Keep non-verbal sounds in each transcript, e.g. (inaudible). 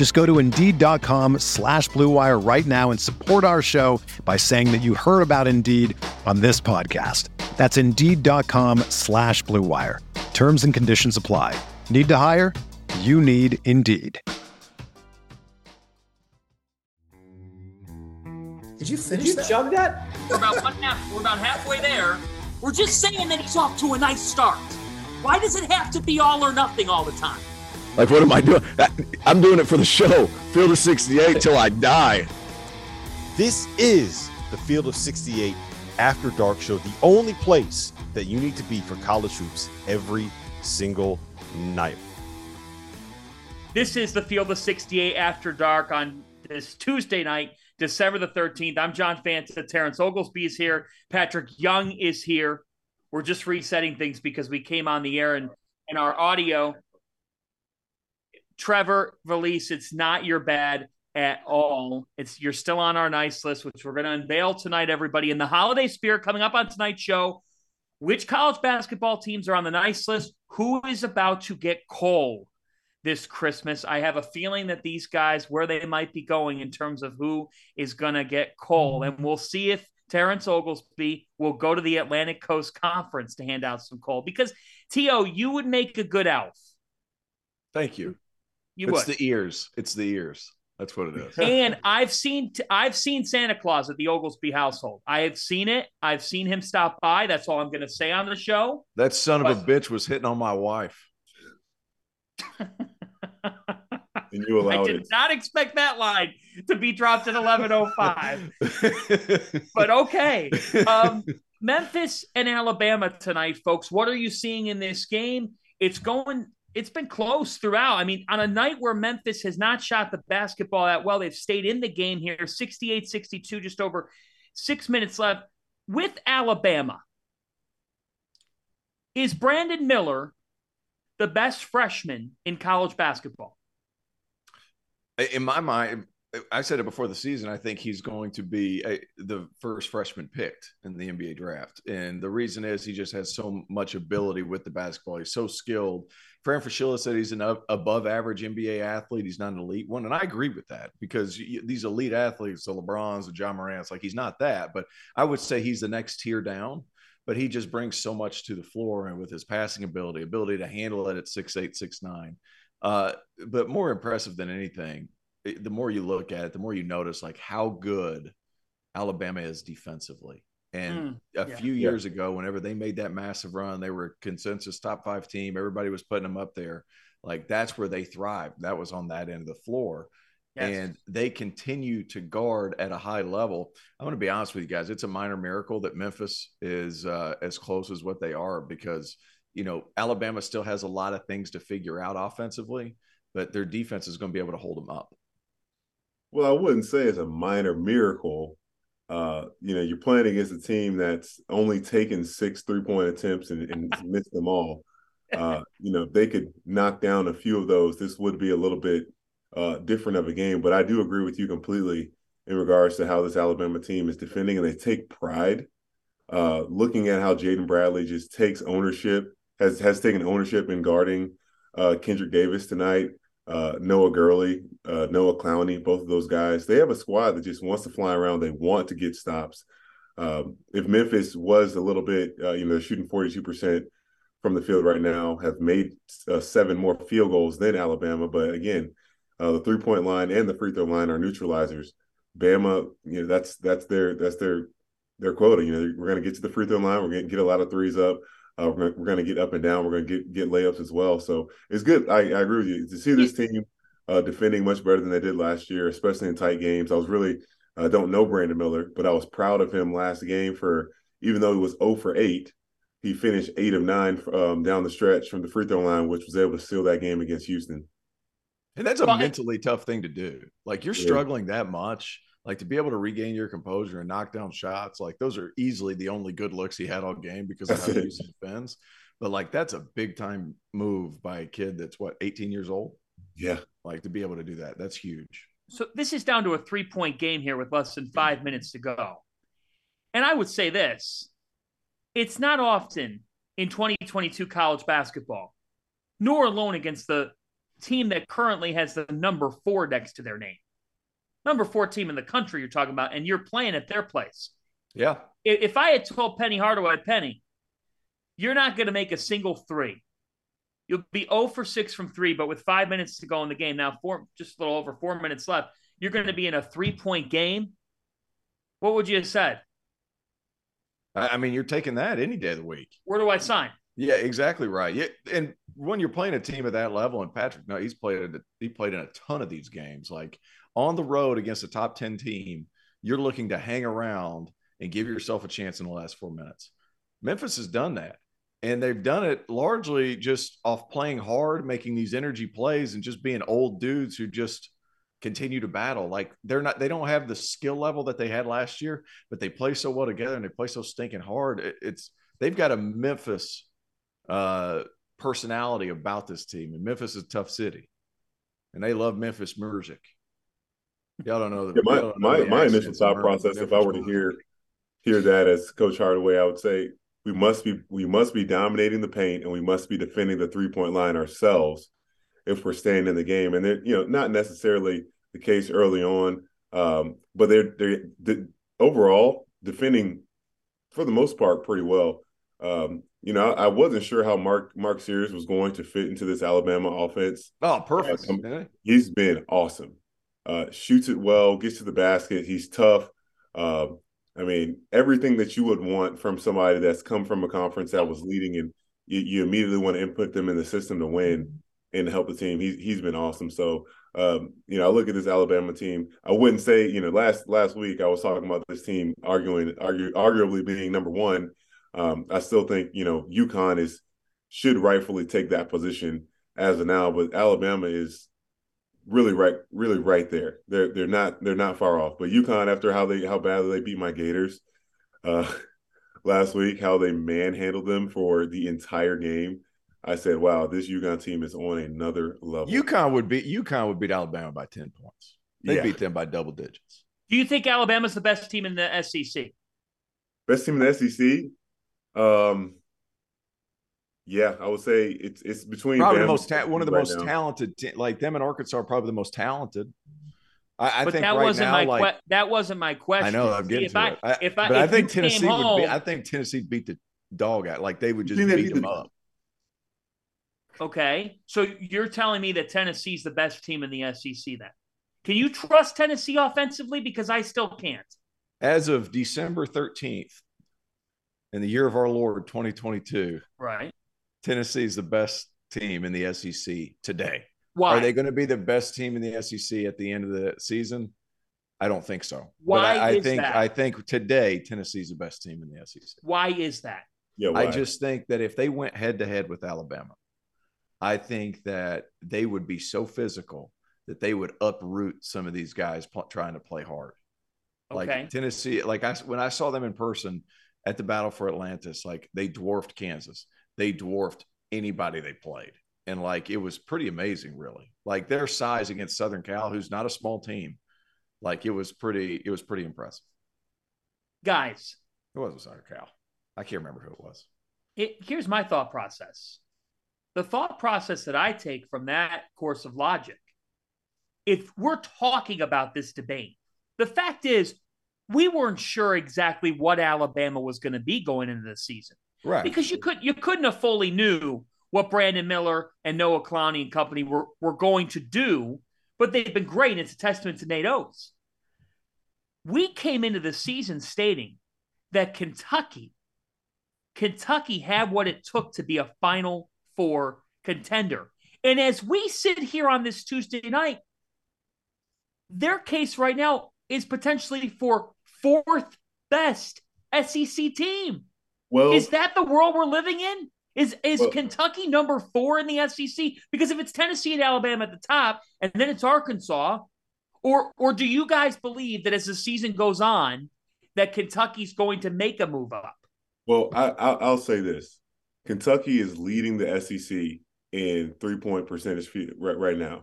Just go to Indeed.com slash BlueWire right now and support our show by saying that you heard about Indeed on this podcast. That's Indeed.com slash BlueWire. Terms and conditions apply. Need to hire? You need Indeed. Did you finish Did you that? chug that? We're about one half. We're about halfway there. We're just saying that he's off to a nice start. Why does it have to be all or nothing all the time? Like, what am I doing? I'm doing it for the show. Field of 68 till I die. This is the Field of 68 After Dark Show, the only place that you need to be for college hoops every single night. This is the Field of 68 After Dark on this Tuesday night, December the 13th. I'm John Fanta. Terrence Oglesby is here. Patric Young is here. We're just resetting things because we came on the air and, and our audio. Trevor Valise, it's not your bad at all. It's you're still on our nice list, which we're going to unveil tonight, everybody. In the holiday spirit coming up on tonight's show, which college basketball teams are on the nice list? Who is about to get coal this Christmas? I have a feeling that these guys, where they might be going in terms of who is going to get coal, and we'll see if Terrence Oglesby will go to the Atlantic Coast Conference to hand out some coal. Because T.O., you would make a good elf. Thank you. You it's would. the ears. It's the ears. That's what it is. (laughs) and (laughs) I've seen I've seen Santa Claus at the Oglesby household. I have seen it. I've seen him stop by. That's all I'm going to say on the show. That son of a bitch was hitting on my wife. (laughs) and you allowed it. I did it. not expect that line to be dropped at 11:05. but okay. Um, Memphis and Alabama tonight, folks. What are you seeing in this game? It's going. It's been close throughout. I mean, on a night where Memphis has not shot the basketball that well, they've stayed in the game here 68 62, just over six minutes left with Alabama. Is Brandon Miller the best freshman in college basketball? In my mind, I said it before the season. I think he's going to be a, the first freshman picked in the NBA draft, and the reason is he just has so much ability with the basketball. He's so skilled. Fran Fraschilla said he's an above average NBA athlete. He's not an elite one, and I agree with that because these elite athletes, the LeBrons, the Ja Morant's, like he's not that, but I would say he's the next tier down. But he just brings so much to the floor, and with his passing ability, ability to handle it at six eight, six nine. Uh, but more impressive than anything, the more you look at it, the more you notice like how good Alabama is defensively. And Mm, a yeah. few years ago, whenever they made that massive run, they were a consensus top five team. Everybody was putting them up there. Like that's where they thrived. That was on that end of the floor. Yes. And they continue to guard at a high level. I'm going to be honest with you guys. It's a minor miracle that Memphis is uh, as close as what they are because, you know, Alabama still has a lot of things to figure out offensively, but their defense is going to be able to hold them up. Well, I wouldn't say it's a minor miracle. Uh, you know, you're playing against a team that's only taken six three point attempts and, and missed them all. Uh, you know, if they could knock down a few of those, this would be a little bit uh, different of a game. But I do agree with you completely in regards to how this Alabama team is defending, and they take pride. Uh, looking at how Jaden Bradley just takes ownership, has has taken ownership in guarding uh, Kendrick Davis tonight uh, Noah Gurley, uh, Noah Clowney, both of those guys, they have a squad that just wants to fly around. They want to get stops. Um, if Memphis was a little bit, uh, you know, they're shooting 42% from the field right now, have made uh, seven more field goals than Alabama. But again, uh, the three point line and the free throw line are neutralizers. Bama, you know, that's that's their that's their their quota. You know, we're going to get to the free throw line. We're going to get a lot of threes up. Uh, we're, we're going to get up and down. We're going to get get layups as well. So it's good. I, I agree with you to see this team uh, defending much better than they did last year, especially in tight games. I was really I uh, don't know Brandon Miller, but I was proud of him last game for even though he was 0 for 8, he finished 8 of 9 um, down the stretch from the free throw line, which was able to seal that game against Houston. And that's a well, mentally tough thing to do. Like you're struggling yeah. that much, like to be able to regain your composure and knock down shots, like those are easily the only good looks he had all game because of how Houston defends. But like that's a big time move by a kid that's what 18 years old. Yeah, like to be able to do that, that's huge. So this is down to a three point game here with less than five minutes to go. And I would say this it's not often in 2022 college basketball, nor alone against the team that currently has the number four next to their name. Number four team in the country you're talking about, and you're playing at their place. Yeah. If I had told Penny Hardaway, Penny, you're not going to make a single three. You'll be 0 for 6 from three, but with five minutes to go in the game, now four, just a little over four minutes left, you're going to be in a three point game. What would you have said? I mean, you're taking that any day of the week. Where do I sign? Yeah, exactly right. Yeah, and when you're playing a team at that level, and Patric, no, he's played he played in a ton of these games. Like on the road against a top ten team, you're looking to hang around and give yourself a chance in the last four minutes. Memphis has done that, and they've done it largely just off playing hard, making these energy plays, and just being old dudes who just continue to battle. Like they're not, they don't have the skill level that they had last year, but they play so well together and they play so stinking hard. It, it's they've got a Memphis uh, personality about this team, and Memphis is a tough city, and they love Memphis music. Y'all don't know the yeah, my my, my initial thought process, if I were to hear hear that as Coach Hardaway, I would say we must be we must be dominating the paint and we must be defending the three point line ourselves if we're staying in the game. And they're, you know, not necessarily the case early on, um, but they're they're the, overall defending for the most part pretty well. Um, you know, I, I, wasn't sure how Mark Mark Sears was going to fit into this Alabama offense. Oh, perfect. Uh, he's been awesome. Uh, shoots it well, gets to the basket. He's tough. Uh, I mean, everything that you would want from somebody that's come from a conference that was leading, and you, you immediately want to input them in the system to win and help the team. He's he's been awesome. So um, you know, I look at this Alabama team. I wouldn't say, you know, last last week I was talking about this team arguing, argue, arguably being number one. Um, I still think, you know, UConn is should rightfully take that position as of now, but Alabama is really right, really right there. They're they're not they're not far off. But UConn, after how they how badly they beat my Gators uh, (laughs) last week, how they manhandled them for the entire game. I said, "Wow, this UConn team is on another level." UConn would beat UConn would beat Alabama by ten points. They yeah. beat them by double digits. Do you think Alabama's the best team in the SEC? Best team in the SEC? Um, yeah, I would say it's it's between probably the most ta- one of the right most now. talented. like them and Arkansas are probably the most talented. I, I but think that right wasn't now, my like, que- that wasn't my question. I know I'm getting if to I, it. I, if I, but if I think Tennessee would. Home, be, I think Tennessee beat the dog out. Like they would just beat them up. Okay. So you're telling me that Tennessee's the best team in the SEC then? Can you trust Tennessee offensively? Because I still can't. As of December 13th, in the year of our Lord 2022, right? Tennessee's the best team in the SEC today. Why? Are they going to be the best team in the SEC at the end of the season? I don't think so. Why I, I think that? I think today Tennessee's the best team in the SEC. Why is that? Yeah, why? I just think that if they went head to head with Alabama, I think that they would be so physical that they would uproot some of these guys pl- trying to play hard. Like okay. Tennessee, like I when I saw them in person at the Battle for Atlantis, like they dwarfed Kansas. They dwarfed anybody they played. And like it was pretty amazing, really. Like their size against Southern Cal, who's not a small team, like it was pretty, it was pretty impressive. Guys. It wasn't Southern Cal. I can't remember who it was. It, here's my thought process the thought process that I take from that course of logic, if we're talking about this debate, the fact is we weren't sure exactly what Alabama was going to be going into the season. Right. Because you could you couldn't have fully knew what Brandon Miller and Noah Clowney and company were, were going to do, but they've been great. It's a testament to Nate Oats. We came into the season stating that Kentucky, Kentucky had what it took to be a Final Four contender. And as we sit here on this Tuesday night, their case right now is potentially for fourth best SEC team. Well, is that the world we're living in? Is is well, Kentucky number four in the SEC? Because if it's Tennessee and Alabama at the top, and then it's Arkansas, or or do you guys believe that as the season goes on, that Kentucky's going to make a move up? Well, I, I'll say this: Kentucky is leading the SEC in three point percentage right, right now.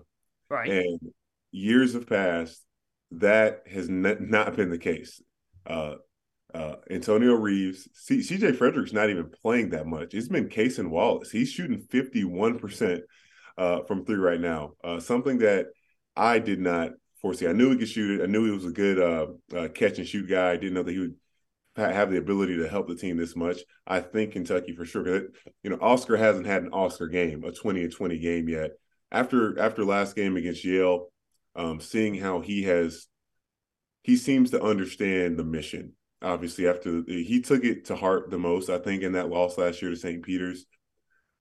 Right. And years have passed. That has not been the case. Uh, uh, Antonio Reeves, CJ Frederick's not even playing that much. It's been Cason Wallace. He's shooting 51% uh, from three right now. Uh, something that I did not foresee. I knew he could shoot it. I knew he was a good uh, uh, catch and shoot guy. I didn't know that he would have the ability to help the team this much. I think Kentucky for sure. You know, Oscar hasn't had an Oscar game, a 20 and 20 game yet. After after last game against Yale, um, seeing how he has, he seems to understand the mission. Obviously, after he took it to heart the most, I think in that loss last year to St. Peter's.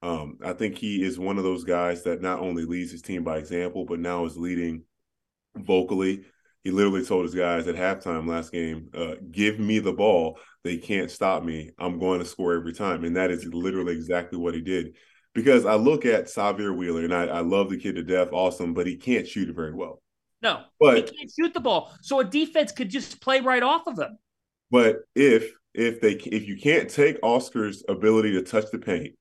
Um, I think he is one of those guys that not only leads his team by example, but now is leading vocally he literally told his guys at halftime last game, uh, "Give me the ball. They can't stop me. I'm going to score every time." And that is literally exactly what he did. Because I look at Sahvir Wheeler, and I, I love the kid to death, awesome, but he can't shoot it very well. No, but he can't shoot the ball, so a defense could just play right off of him. But if if they if you can't take Oscar's ability to touch the paint,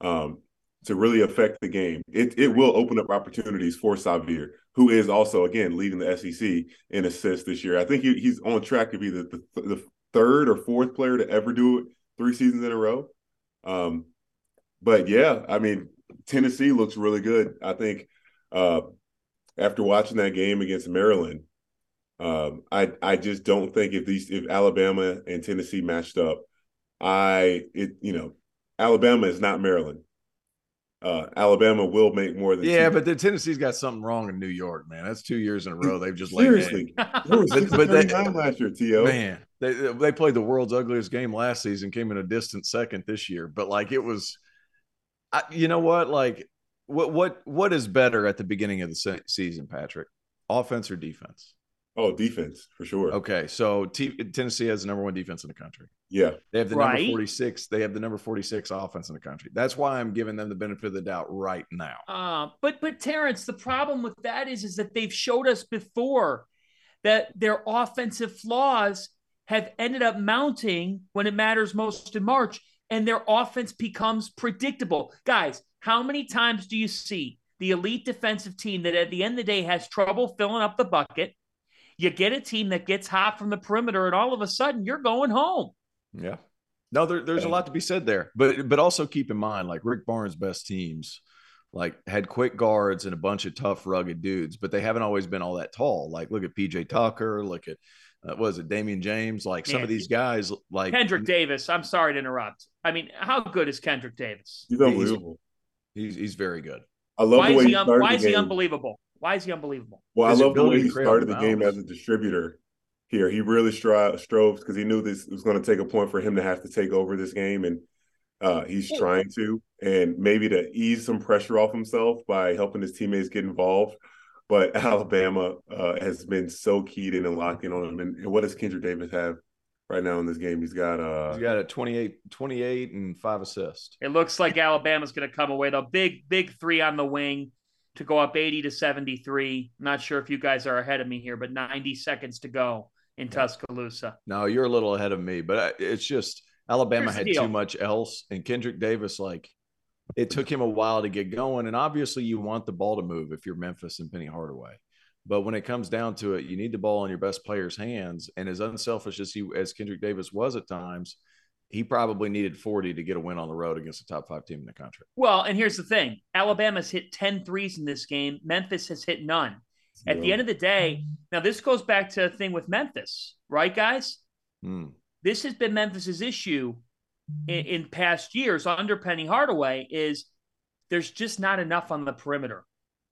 um, to really affect the game, it it will open up opportunities for Sahvir who is also again leading the SEC in assists this year. I think he, he's on track to be the, the, the third or fourth player to ever do it three seasons in a row. Um, but yeah, I mean Tennessee looks really good. I think uh, after watching that game against Maryland, um, I I just don't think if these if Alabama and Tennessee matched up, I it you know Alabama is not Maryland uh, Alabama will make more than yeah, but the Tennessee's got something wrong in New York, man. That's two years in a row they've just seriously. (laughs) but, but they, last year, To man, they they played the world's ugliest game last season, came in a distant second this year. But like it was, I, you know what? Like what what what is better at the beginning of the season, Patric? Offense or defense? Oh, defense for sure. Okay, so T- Tennessee has the number one defense in the country. Yeah, they have the right. number forty six. They have the number forty six offense in the country. That's why I'm giving them the benefit of the doubt right now. Uh, but but Terrence, the problem with that is is that they've showed us before that their offensive flaws have ended up mounting when it matters most in March, and their offense becomes predictable. Guys, how many times do you see the elite defensive team that at the end of the day has trouble filling up the bucket? You get a team that gets hot from the perimeter, and all of a sudden you're going home. Yeah. No, there, there's a lot to be said there, but but also keep in mind, like Rick Barnes' best teams, like had quick guards and a bunch of tough, rugged dudes, but they haven't always been all that tall. Like look at PJ Tucker, look at uh, was it Damion James? Like Man, some of these guys, like Kendrick Davis. I'm sorry to interrupt. I mean, how good is Kendrick Davis? He's unbelievable. He's, he's, he's very good. I love why the way he, un- why is he unbelievable? Why is he unbelievable? Well, I love the way he started the game as a distributor here. He really stri- strove because he knew this was going to take a point for him to have to take over this game, and uh, he's trying to, and maybe to ease some pressure off himself by helping his teammates get involved. But (laughs) Alabama uh, has been so keyed in and locked in on him. And, and what does Kendrick Davis have right now in this game? He's got uh he's got a 28, 28 and five assists. It looks like Alabama's going to come away though. Big big three on the wing to go up 80 to 73. I'm not sure if you guys are ahead of me here, but 90 seconds to go in Tuscaloosa. No, you're a little ahead of me, but it's just Alabama had too much else, and Kendrick Davis, like, it took him a while to get going. And obviously, you want the ball to move if you're Memphis and Penny Hardaway. But when it comes down to it, you need the ball in your best player's hands. And as unselfish as he as Kendrick Davis was at times, he probably needed 40 to get a win on the road against a top five team in the country. Well, and here's the thing Alabama's hit 10 threes in this game, Memphis has hit none. At yeah. the end of the day, now this goes back to a thing with Memphis, right, guys? Mm. This has been Memphis's issue in, in past years under Penny Hardaway is there's just not enough on the perimeter.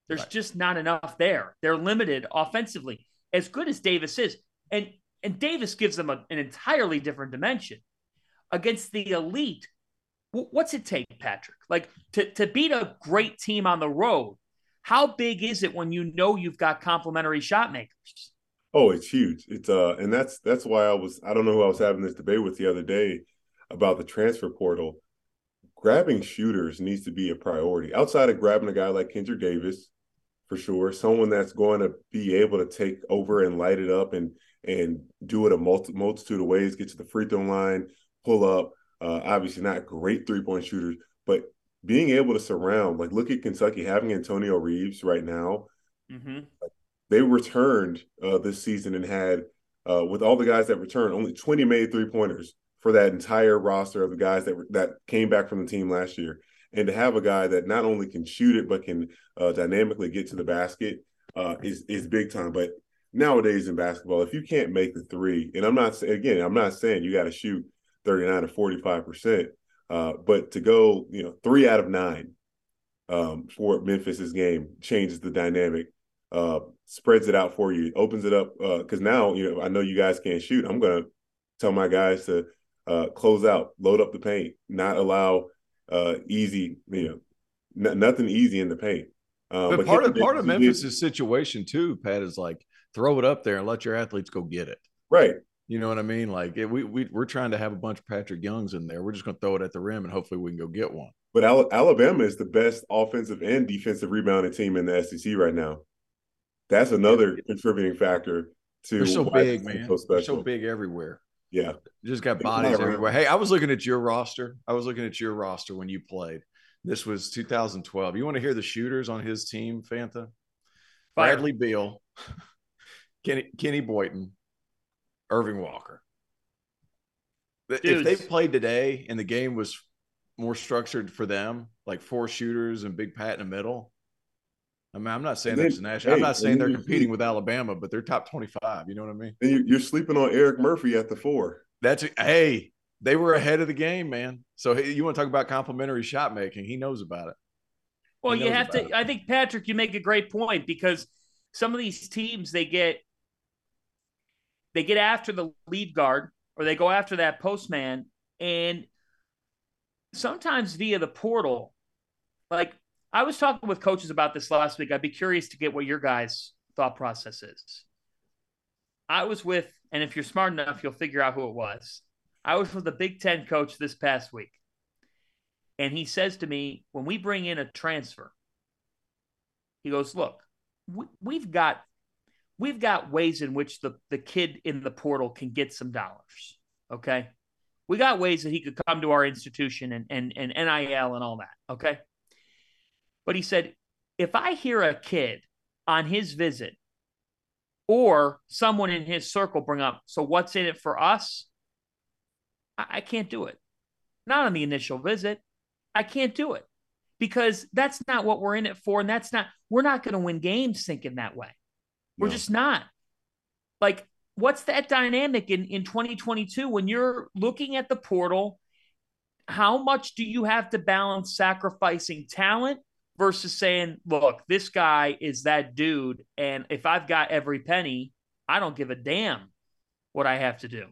There's right. just not enough there. They're limited offensively. As good as Davis is, and And Davis gives them a, an entirely different dimension. Against the elite, what's it take, Patric? Like to, to beat a great team on the road, how big is it when you know you've got complementary shot makers? Oh, it's huge. It's uh and that's that's why I was I don't know who I was having this debate with the other day about the transfer portal. Grabbing shooters needs to be a priority. Outside of grabbing a guy like Kendrick Davis, for sure, someone that's going to be able to take over and light it up and and do it a multi- multitude of ways, get to the free throw line, pull up. Uh, obviously, not great three point shooters, but being able to surround, like look at Kentucky having Antonio Reeves right now. Mm-hmm. They returned uh, this season and had, uh, with all the guys that returned, only 20 made three pointers for that entire roster of the guys that that came back from the team last year. And to have a guy that not only can shoot it but can uh, dynamically get to the basket uh, is is big time. But nowadays in basketball, if you can't make the three, and I'm not again, I'm not saying you got to shoot 39 or 45 percent, uh, but to go, you know, three out of nine um, for Memphis's game changes the dynamic, uh, spreads it out for you, opens it up. Because uh, now, you know, I know you guys can't shoot. I'm gonna tell my guys to uh, close out, load up the paint, not allow uh, easy, you know, n- nothing easy in the paint. Uh, but, but part of part of Memphis's situation too, Pat, is like throw it up there and let your athletes go get it. Right. You know what I mean? Like it, we we we're trying to have a bunch of Patric Youngs in there. We're just going to throw it at the rim and hopefully we can go get one. But Alabama is the best offensive and defensive rebounding team in the SEC right now. That's another yeah. contributing factor to. They're so big, man. So They're so big everywhere. Yeah, just got bodies everywhere. Hey, I was looking at your roster. I was looking at your roster when you played. This was 2012. You want to hear the shooters on his team, Fanta? Bradley Beal, (laughs) Kenny Kenny Boynton, Erving Walker. Dudes. If they played today and the game was more structured for them, like four shooters and Big Pat in the middle. I mean, I'm not saying that's national. Hey, I'm not saying they're competing with Alabama, but they're top 25. You know what I mean? And you're sleeping on Erik Murphy at the four. That's hey, they were ahead of the game, man. So hey, you want to talk about complimentary shot making? He knows about it. Well, you have to. It. I think Patric, you make a great point because some of these teams they get they get after the lead guard or they go after that postman and sometimes via the portal like i was talking with coaches about this last week. I'd be curious to get what your guys thought process is. I was with and if you're smart enough you'll figure out who it was. I was with a big ten coach this past week and he says to me when we bring in a transfer he goes look we, we've got we've got ways in which the, the kid in the portal can get some dollars. Okay. We got ways that he could come to our institution and, and, and NIL and all that. Okay. But he said, if I hear a kid on his visit or someone in his circle bring up, so what's in it for us? I, I can't do it. Not on the initial visit. I can't do it because that's not what we're in it for. And that's not, we're not going to win games thinking that way. We're just not. Like, what's that dynamic in, in 2022 when you're looking at the portal? How much do you have to balance sacrificing talent versus saying, look, this guy is that dude. And if I've got every penny, I don't give a damn what I have to do.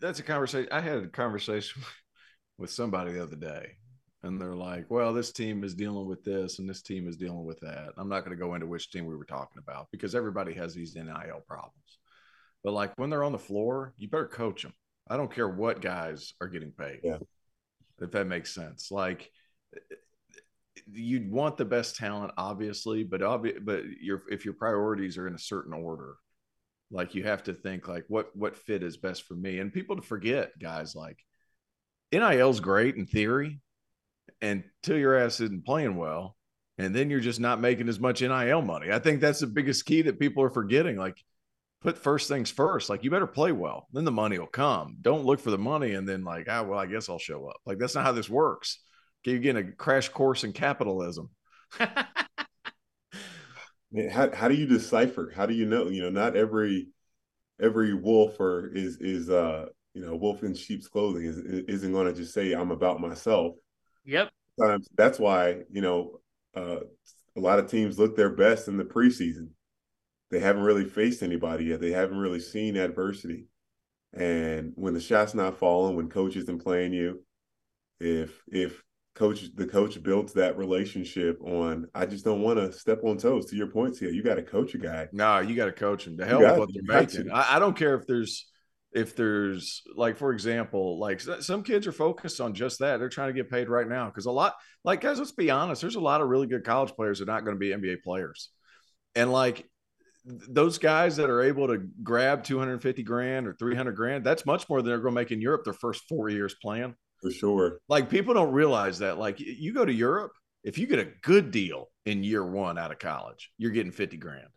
That's a conversation. I had a conversation (laughs) with somebody the other day and they're like, well, this team is dealing with this and this team is dealing with that. I'm not going to go into which team we were talking about because everybody has these NIL problems. But like when they're on the floor, you better coach them. I don't care what guys are getting paid. Yeah. If that makes sense. Like you'd want the best talent, obviously, but obvi- but your if your priorities are in a certain order, like you have to think like what what fit is best for me. And people to forget, guys, like NIL's great in theory, until your ass isn't playing well, and then you're just not making as much NIL money. I think that's the biggest key that people are forgetting. Like, put first things first. Like, you better play well, then the money will come. Don't look for the money and then like, ah, well, I guess I'll show up. Like, that's not how this works. You're getting a crash course in capitalism. (laughs) Man, how how do you decipher? How do you know? You know, not every every wolf or is is uh you know wolf in sheep's clothing is isn't going to just say I'm about myself. Yep. Sometimes that's why you know uh, a lot of teams look their best in the preseason. they haven't really faced anybody yet. They haven't really seen adversity. And when the shot's not falling, when coach isn't playing you, if if coach the coach builds that relationship on I just don't want to step on toes. To your points here, you got to coach a guy. No, you got to coach him. To hell with what they're making. I, I, don't care if there's if there's like for example, like some kids are focused on just that. They're trying to get paid right now because a lot like guys, let's be honest, there's a lot of really good college players that are not going to be NBA players. And like those guys that are able to grab 250 grand or 300 grand, that's much more than they're going to make in Europe their first four years playing. For sure. Like people don't realize that. Like you go to Europe, if you get a good deal in year one out of college, you're getting 50 grand.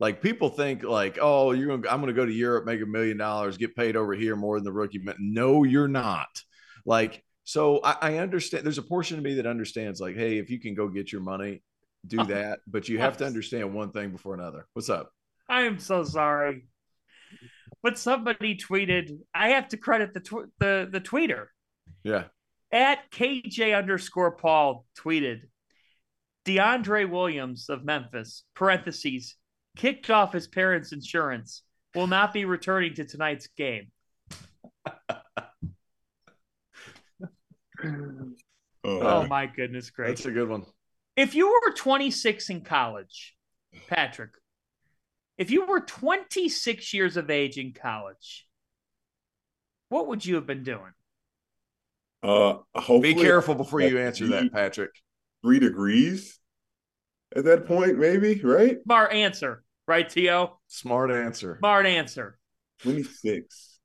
Like people think like, oh, you're gonna I'm gonna go to Europe, make a million dollars, get paid over here more than the rookie. No, you're not. Like, so I, I understand there's a portion of me that understands, like, hey, if you can go get your money, do (laughs) that. But you have to understand one thing before another. What's up? I am so sorry. But somebody tweeted, I have to credit the tw- the the tweeter. Yeah. At KJ underscore Paul tweeted, DeAndre Williams of Memphis, parentheses, kicked off his parents' insurance, will not be returning to tonight's game. (laughs) oh, oh, my goodness gracious. That's a good one. If you were 26 in college, Patric, if you were 26 years of age in college, what would you have been doing? Uh, Be careful before you answer that, Patric. Three degrees at that point, maybe, right? Smart answer, right, T.O.? Smart answer. Smart answer. 26.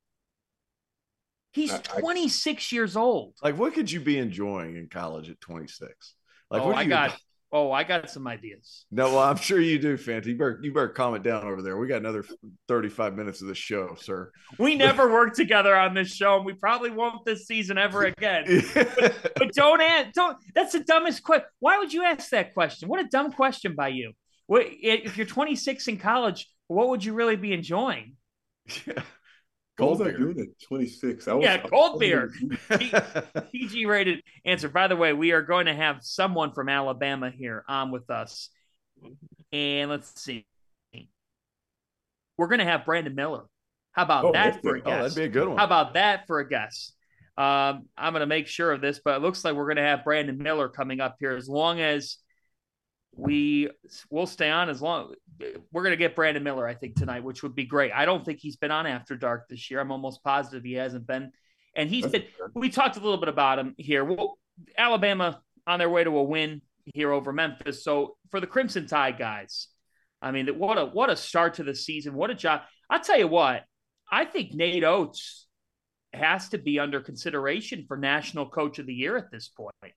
He's I, 26 I, years old. Like, what could you be enjoying in college at 26? Like, oh, I got Oh, I got some ideas. No, well, I'm sure you do, Fanta. You better you better calm it down over there. We got another 35 minutes of the show, sir. We never worked together on this show, and we probably won't this season ever again. but, (laughs) but, don't ask. Don't. That's the dumbest question. Why would you ask that question? What a dumb question by you. What if you're 26 in college? What would you really be enjoying? Yeah. Cold beer. doing at 26? I was, yeah, cold beer. PG rated answer. By the way, we are going to have someone from Alabama here on with us. And let's see. We're going to have Brandon Miller. How about oh, that for a guest? Oh, that'd be a good one. How about that for a guest? Um, I'm going to make sure of this, but it looks like we're going to have Brandon Miller coming up here as long as we will stay on as long we're going to get Brandon Miller, I think, tonight, which would be great. I don't think he's been on After Dark this year. I'm almost positive he hasn't been. And he's been, we talked a little bit about him here. Well, Alabama on their way to a win here over Memphis. So for the Crimson Tide guys, I mean, what a what a start to the season. What a job. I'll tell you what, I think Nate Oats has to be under consideration for National Coach of the Year at this point.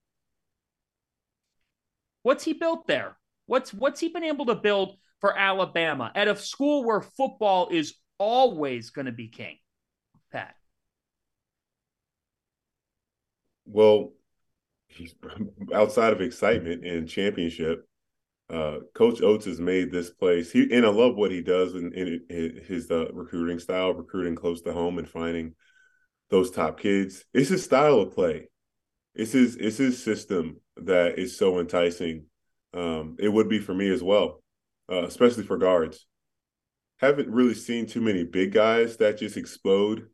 What's he built there? What's what's he been able to build for Alabama at a school where football is always going to be king? Pat. Well, (laughs) outside of excitement and championship, uh, Coach Oats has made this place. He and I love what he does in, in his uh, recruiting style, recruiting close to home and finding those top kids. It's his style of play. It's his it's his system that is so enticing. Um, it would be for me as well uh, especially for guards. Haven't really seen too many big guys that just explode.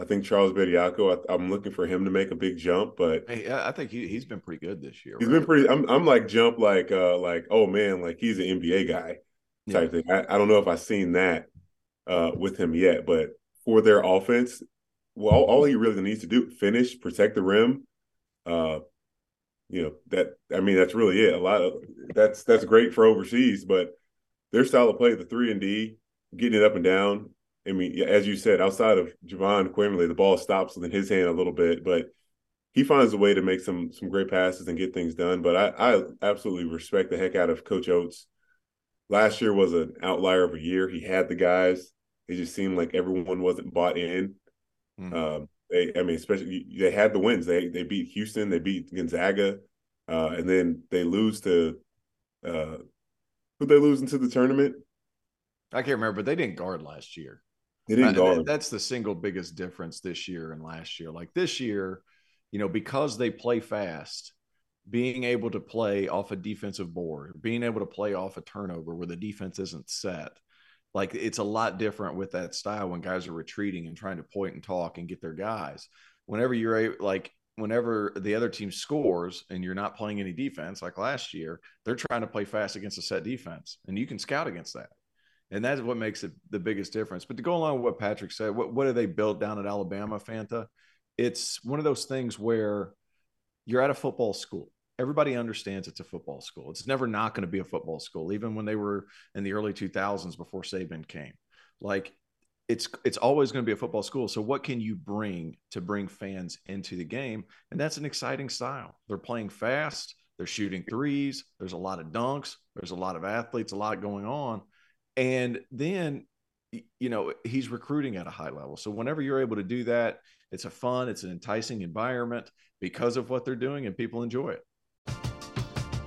I think Charles Bediako. I, am looking for him to make a big jump, but hey, I think he he's been pretty good this year. He's right? been pretty. I'm I'm like jump like uh like oh man like he's an NBA guy type yeah. thing. I, I don't know if I've seen that uh with him yet, but for their offense, well, all, all he really needs to do finish, protect the rim, uh, you know that I mean that's really it. A lot of that's that's great for overseas, but their style of play, the three and D, getting it up and down. I mean, as you said, outside of Jahvon Quinerly, the ball stops in his hand a little bit, but he finds a way to make some some great passes and get things done. But I, I absolutely respect the heck out of Coach Oats. Last year was an outlier of a year. He had the guys. It just seemed like everyone wasn't bought in. Mm-hmm. Um, they, I mean, especially they had the wins. They they beat Houston, they beat Gonzaga, uh, and then they lose to uh, who they lose into the tournament? I can't remember, but they didn't guard last year. They didn't guard. That's the single biggest difference this year and last year. Like this year, you know, because they play fast, being able to play off a defensive board, being able to play off a turnover where the defense isn't set, Like it's a lot different with that style when guys are retreating and trying to point and talk and get their guys. Whenever you're like whenever the other team scores and you're not playing any defense like last year, they're trying to play fast against a set defense, and you can scout against that. And that's what makes it the biggest difference. But to go along with what Patric said, what, what do they built down at Alabama, Fanta? It's one of those things where you're at a football school. Everybody understands it's a football school. It's never not going to be a football school, even when they were in the early 2000s before Saban came. Like it's it's always going to be a football school. So what can you bring to bring fans into the game? And that's an exciting style. They're playing fast. They're shooting threes. There's a lot of dunks. There's a lot of athletes. A lot going on. And then you know he's recruiting at a high level. So whenever you're able to do that, it's a fun, it's an enticing environment because of what they're doing, and people enjoy it.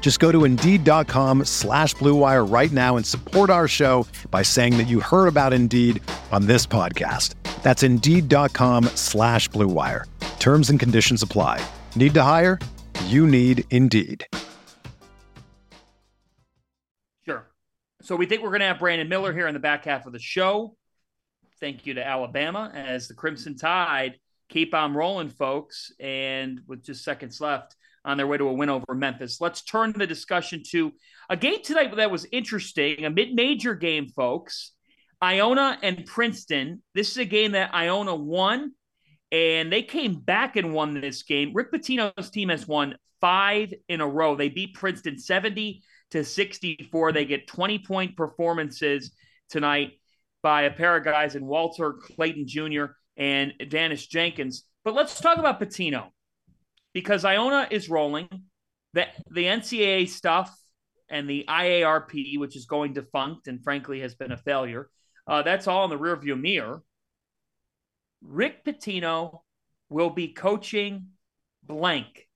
Just go to Indeed.com slash BlueWire right now and support our show by saying that you heard about Indeed on this podcast. That's Indeed.com slash BlueWire. Terms and conditions apply. Need to hire? You need Indeed. Sure. So we think we're going to have Brandon Miller here in the back half of the show. Thank you to Alabama as the Crimson Tide keep on rolling, folks. And with just seconds left on their way to a win over Memphis, let's turn the discussion to a game tonight that was interesting, a mid major game, folks. Iona and Princeton. This is a game that Iona won, and they came back and won this game. Rick Pitino's team has won five in a row. They beat Princeton 70 to 64. They get 20 point performances tonight by a pair of guys in Walter Clayton Jr. and Daniss Jenkins. But let's talk about Pitino because Iona is rolling. The, the NCAA stuff and the IARP, which is going defunct and frankly has been a failure, uh, that's all in the rearview mirror. Rick Pitino will be coaching blank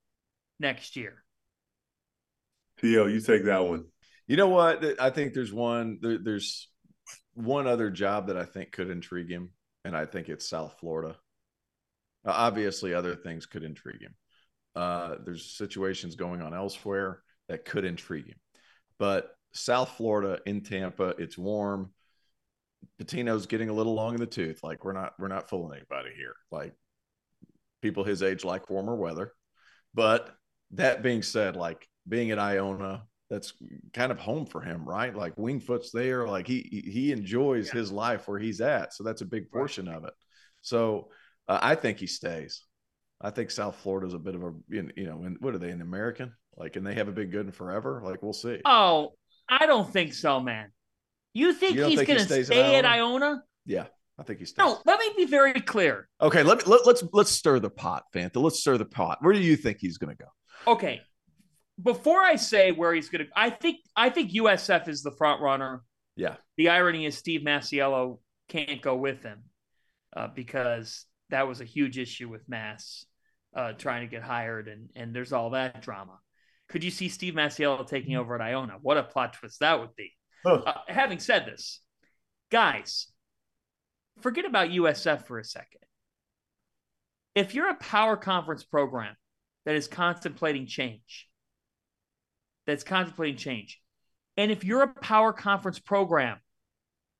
next year. T.O., you take that one. You know what? I think there's one. There, there's one other job that I think could intrigue him, and I think it's South Florida. Uh, obviously, other things could intrigue him. Uh, there's situations going on elsewhere that could intrigue him, but South Florida in Tampa, it's warm. Pitino's getting a little long in the tooth. Like we're not we're not fooling anybody here. Like people his age like warmer weather. But that being said, like being at Iona, that's kind of home for him, right? Like Winged Foot's there, like he he enjoys yeah. his life where he's at, so that's a big portion right. of it. So uh, I think he stays. I think South Florida's a bit of a you know, in, what are they an American? Like, and they have a been good in forever. Like, we'll see. Oh, I don't think so, man. You think you he's going to stay at Iona? Iona? Yeah, I think he stays. No, let me be very clear. Okay, let me let, let's let's stir the pot, Fanta. Let's stir the pot. Where do you think he's going to go? Okay, before I say where he's going to, I think I think USF is the front runner. Yeah. The irony is Steve Masiello can't go with him uh, because that was a huge issue with Mass uh, trying to get hired, and and there's all that drama. Could you see Steve Masiello taking over at Iona? What a plot twist that would be. Huh. Uh, having said this, guys, forget about USF for a second. If you're a power conference program that is contemplating change, that's contemplating change. And if you're a power conference program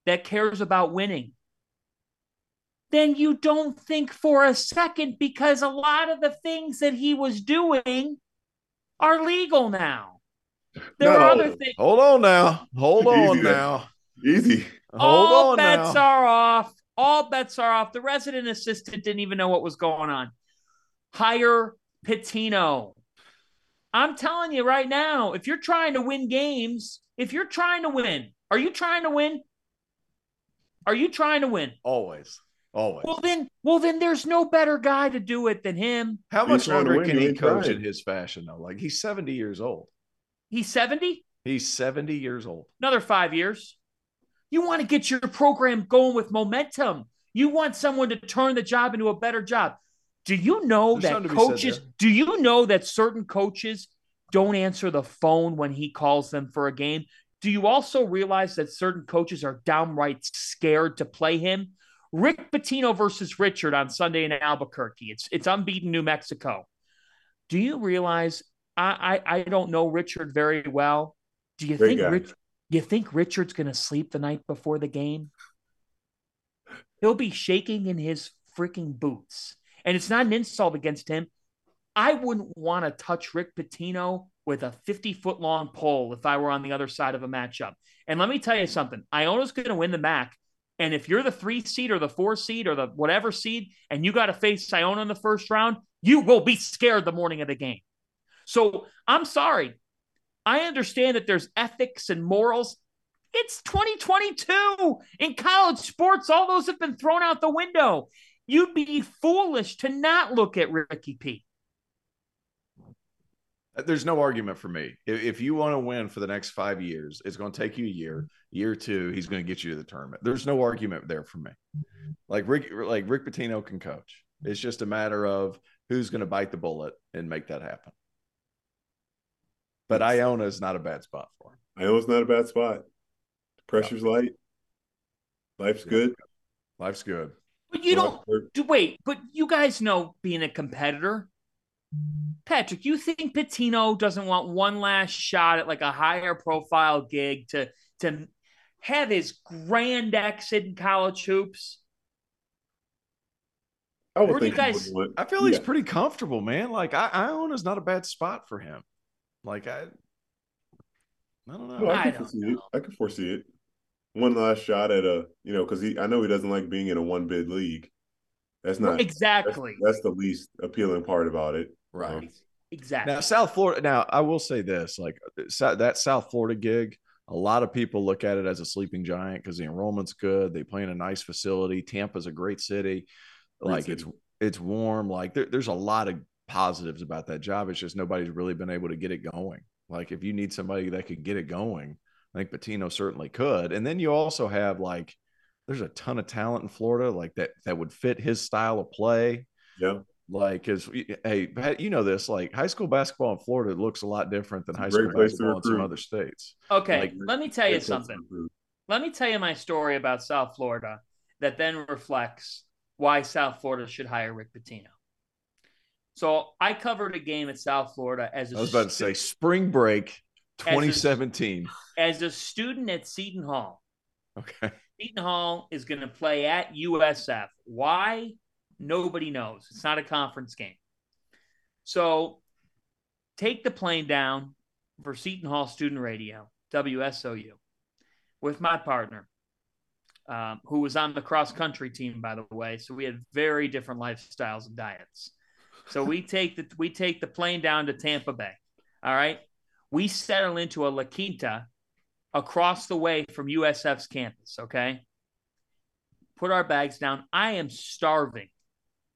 that cares about winning, then you don't think for a second because a lot of the things that he was doing are legal now. There no. are other things. Hold on now. Hold on Easy now. Easy. Hold All on bets now. are off. All bets are off. The resident assistant didn't even know what was going on. Hire Pitino. I'm telling you right now, if you're trying to win games, if you're trying to win, are you trying to win? Are you trying to win? Always. Always. Well then, well then, there's no better guy to do it than him. How much longer can he he coach in his fashion though? Like he's 70 years old. He's 70, He's 70 years old. another five years. You want to get your program going with momentum. You want someone to turn the job into a better job. Do you know There's that something to be said coaches? Do you know that certain coaches don't answer the phone when he calls them for a game? Do you also realize that certain coaches are downright scared to play him? Rick Pitino versus Richard on Sunday in Albuquerque. It's it's unbeaten New Mexico. Do you realize? I I, I don't know Richard very well. Do you Great think guy. Rich? You think Richard's going to sleep the night before the game? He'll be shaking in his freaking boots. And it's not an insult against him. I wouldn't want to touch Rick Pitino with a 50 foot long pole if I were on the other side of a matchup. And let me tell you something Iona's going to win the MAAC. And if you're the three seed or the four seed or the whatever seed, and you got to face Iona in the first round, you will be scared the morning of the game. So I'm sorry. I understand that there's ethics and morals. It's 2022 in college sports. All those have been thrown out the window. You'd be foolish to not look at Ricky P. Uh, there's no argument for me. If, if you want to win for the next five years, it's going to take you a year. Year two, he's going to get you to the tournament. There's no argument there for me. Like Rick, like Rick Pitino can coach. It's just a matter of who's going to bite the bullet and make that happen. But Iona is not a bad spot for him. Iona's not a bad spot. Pressure's light. Life's good. Life's good. But you don't do- wait, but you guys know being a competitor. Patric, you think Pitino doesn't want one last shot at like a higher profile gig to to have his grand exit in college hoops? I would Where do you think guys- would I feel he's yeah. pretty comfortable, man. Like I, Iona's not a bad spot for him. Like I, I don't know. No, I I can don't foresee it. I can foresee it. One last shot at a, you know, because he, I know he doesn't like being in a one bid league. That's not exactly. that's the least appealing part about it. Um. right. Exactly. Now, South Florida. Now, I will say this: like that South Florida gig, a lot of people look at it as a sleeping giant because the enrollment's good. They play in a nice facility. Tampa's a great city. Great like city. it's it's warm. Like there, there's a lot of positives about that job. It's just nobody's really been able to get it going. Like if you need somebody that could get it going, I think Pitino certainly could. And then you also have like there's a ton of talent in Florida like that that would fit his style of play. Yeah. Like, cause hey, Pat, you know this. Like, high school basketball in Florida looks a lot different than high school basketball in some other states. Okay, like- let me tell you Great place to something. Let me tell you my story about South Florida that then reflects why South Florida should hire Rick Pitino. So I covered a game at South Florida as a I was about to say spring break, As a- 2017. as a student at Seton Hall. Okay, Seton Hall is going to play at USF. Why? Nobody knows. It's not a conference game. So take the plane down for Seton Hall Student Radio, WSOU, with my partner, um, who was on the cross country team, by the way. So we had very different lifestyles and diets. So we (laughs) take the we take the plane down to Tampa Bay. All right. We settle into a La Quinta across the way from USF's campus. Okay. Put our bags down. I am starving.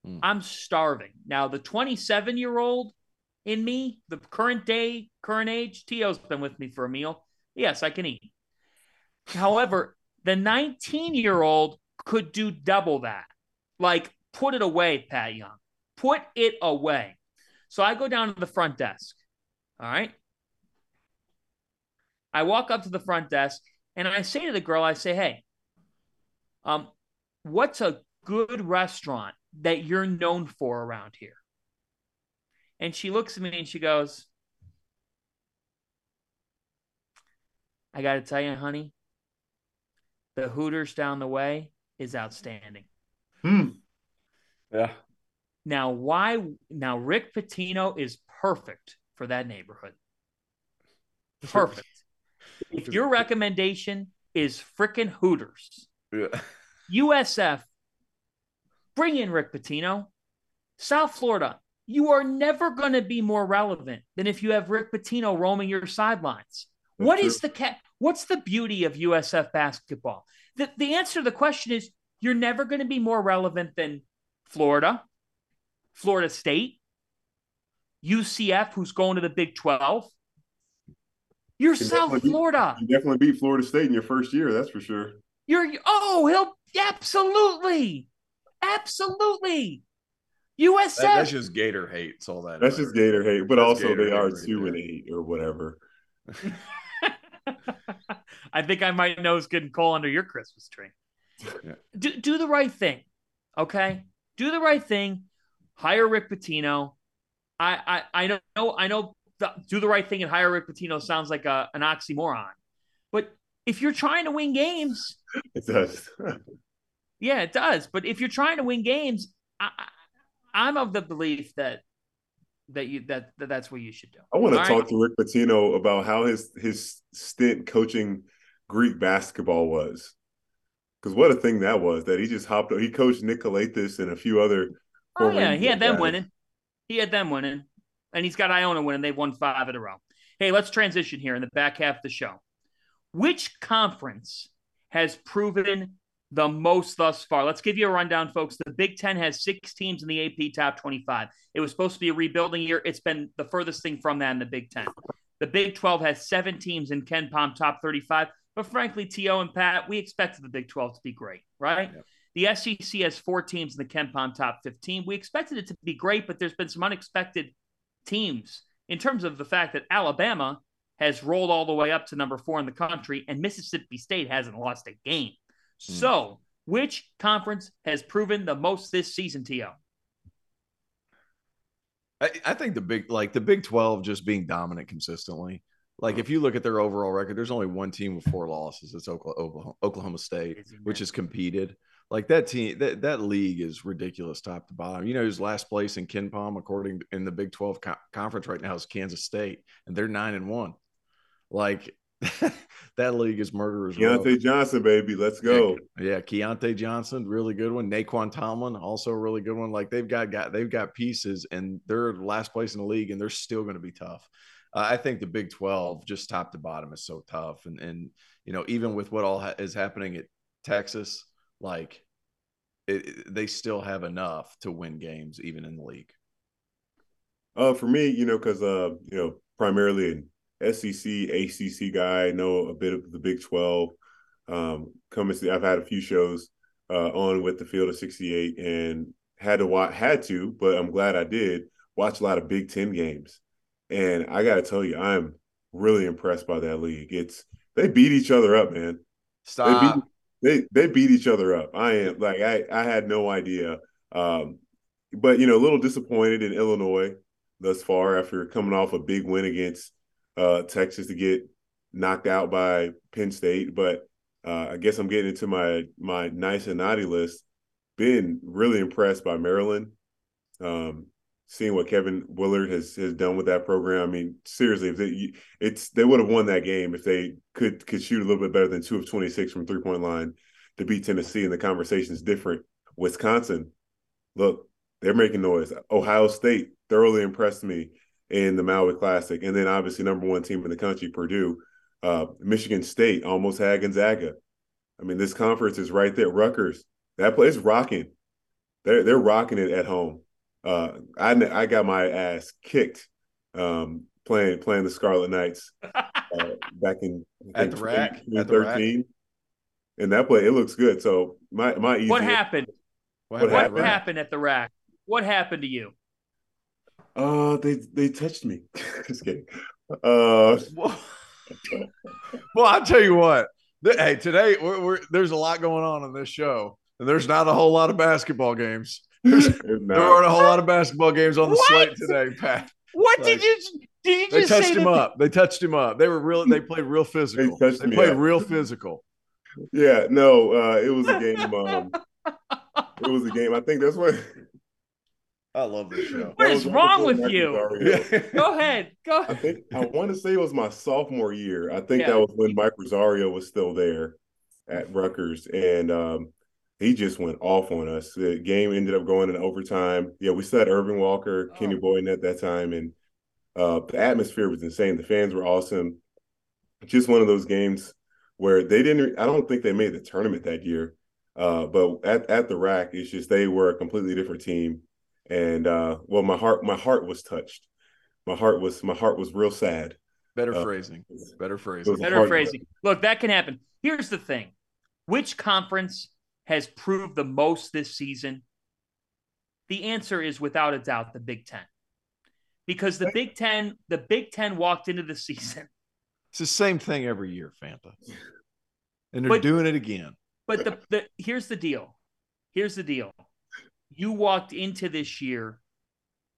Hmm. I'm starving. Now, the 27 year old in me, the current day, current age, T.O's been with me for a meal. Yes, I can eat. However, the 19 year old could do double that. Like, put it away, Pat Young. Put it away. So I go down to the front desk. All right. I walk up to the front desk and I say to the girl, I say, hey, um, what's a good restaurant that you're known for around here? And she looks at me and she goes, I got to tell you, honey, the Hooters down the way is outstanding. Hmm. yeah, Now, why? Now, Rick Pitino is perfect for that neighborhood. (laughs) Perfect. If your recommendation is frickin' Hooters, yeah. USF, bring in Rick Pitino. South Florida, you are never going to be more relevant than if you have Rick Pitino roaming your sidelines. That's What true. is the cat? What's the beauty of USF basketball? The, the answer to the question is you're never going to be more relevant than Florida, Florida State, UCF, who's going to the Big 12. You're Can South definitely be- Florida. You definitely beat Florida State in your first year, that's for sure. You're oh, he'll absolutely, absolutely. USF. That- that's just Gator hate. It's all that. That's just Gator hate, but That's also Gator they are right two there. and eight or whatever. (laughs) I think I might know good getting coal under your Christmas tree. Yeah. Do do the right thing, okay? Do the right thing. Hire Rick Pitino. I I I know I know. The, do the right thing and hire Rick Pitino sounds like a, an oxymoron, but if you're trying to win games, It does. (laughs) yeah, it does. But if you're trying to win games, I, I'm of the belief that that you that, that that's what you should do. I want to All talk right? to Rick Pitino about how his his stint coaching Greek basketball was. Because what a thing that was that he just hopped. He coached Nick Kalathis and a few other. Oh yeah, he had them winning. He had them winning, and he's got Iona winning. And They've won five in a row. Hey, let's transition here in the back half of the show. Which conference has proven the most thus far? Let's give you a rundown, folks. The Big Ten has six teams in the AP top 25. It was supposed to be a rebuilding year. It's been the furthest thing from that in the Big Ten. The Big 12 has seven teams in KenPom top 35. But frankly, T.O. and Pat, we expected the Big 12 to be great, right? The SEC has four teams in the KenPom top 15. We expected it to be great, but there's been some unexpected teams in terms of the fact that Alabama has rolled all the way up to number four in the country, and Mississippi State hasn't lost a game. Hmm. So, which conference has proven the most this season, T.O.? I, I think the big like the Big Twelve just being dominant consistently. Like if you look at their overall record, there's only one team with four losses. It's Oklahoma, Oklahoma State, which has competed. Like that team, that, that league is ridiculous, top to bottom. You know, who's last place in KenPom according in the Big Twelve co- conference right now is Kansas State, and they're nine and one. Like (laughs) that league is murderers. row. Deontay Johnson, baby, let's go. Yeah, Keyontae Johnson, really good one. Nae'Qwan Tomlin, also a really good one. Like they've got, got they've got pieces, and they're last place in the league, and they're still going to be tough. I think the Big Twelve, just top to bottom, is so tough, and and you know even with what all ha- is happening at Texas, like it, it- they still have enough to win games even in the league. Uh, for me, you know, because uh, you know, primarily an SEC, ACC guy, I know a bit of the Big Twelve. Um, come and see, I've had a few shows uh, on with the Field of 68, and had to watch, had to, but I'm glad I did watch a lot of Big Ten games. And I got to tell you, I'm really impressed by that league. It's they beat each other up, man. They Stop. beat they they beat each other up. I am like I I had no idea. Um, but you know, a little disappointed in Illinois thus far after coming off a big win against uh, Texas to get knocked out by Penn State. But uh, I guess I'm getting into my my nice and naughty list. Been really impressed by Maryland. Um, seeing what Kevin Willard has has done with that program. I mean, seriously, if they it's they would have won that game if they could could shoot a little bit better than two of twenty six from three point line to beat Tennessee, and the conversation is different. Wisconsin, look, they're making noise. Ohio State thoroughly impressed me in the Maui Classic, and then obviously number one team in the country, Purdue. Uh, Michigan State almost had Gonzaga. I mean, this conference is right there. Rutgers, that place rocking. They're they're rocking it at home. Uh, I I got my ass kicked um, playing playing the Scarlet Knights (laughs) uh, back in I At the rack? At the 2013. And that play, it looks good. So my my easy What happened? What What happened? happened at the rack? What happened to you? Uh, they they touched me. (laughs) Just kidding. Uh, well, I'll tell you what. Hey, today we're, we're, there's a lot going on in this show, and there's not a whole lot of basketball games. There's, (laughs) there nah. aren't a whole lot of basketball games on the What? slate today, Pat. What Like, did you did you They just say touched him that- up. They touched him up. They were real. They played real physical. touched They played up. real physical. yeah, no, uh, it was a game. (laughs) Um, it was a game. I think that's what. (laughs) I love this show. What that is wrong before with you? Rosario. Go ahead. Go I think I want to say it was my sophomore year. I think Yeah. that was when Mike Rosario was still there at Rutgers, and um, he just went off on us. The game ended up going in overtime. Yeah, we still had Erving Walker, oh. Kenny Boynton at that time, and uh, the atmosphere was insane. The fans were awesome. Just one of those games where they didn't. I don't think they made the tournament that year. Uh, but at, at the rack, it's just they were a completely different team. And uh, well, my heart my heart was touched. My heart was my heart was real sad. Better uh, phrasing. Better phrasing. Better phrasing. Look, that can happen. Here's the thing: which conference has proved the most this season? The answer is without a doubt the Big Ten, because the Big Ten, the Big Ten walked into the season. It's the same thing every year, Fanta, and they're but, doing it again. But the, the here's the deal. Here's the deal. You walked into this year,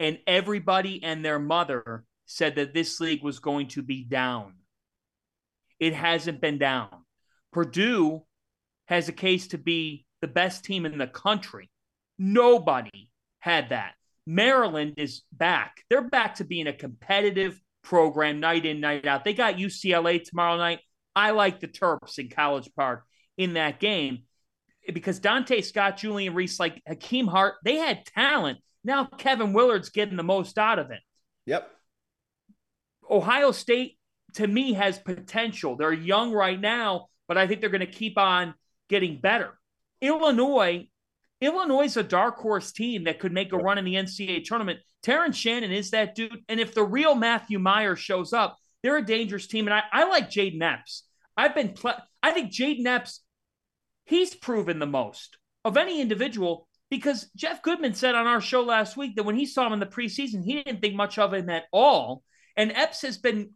and everybody and their mother said that this league was going to be down. It hasn't been down. Purdue has a case to be the best team in the country. Nobody had that. Maryland is back. They're back to being a competitive program night in, night out. They got UCLA tomorrow night. I like the Terps in College Park in that game because Donta Scott, Julian Reese, like Hakim Hart, they had talent. Now Kevin Willard's getting the most out of it. Yep. Ohio State, to me, has potential. They're young right now, but I think they're going to keep on getting better. Illinois, Illinois is a dark horse team that could make a run in the NCAA tournament. Terrence Shannon is that dude. And if the real Matthew Mayer shows up, they're a dangerous team. And I, I like Jayden Epps. I've been, I think Jayden Epps, he's proven the most of any individual because Jeff Goodman said on our show last week that when he saw him in the preseason, he didn't think much of him at all. And Epps has been,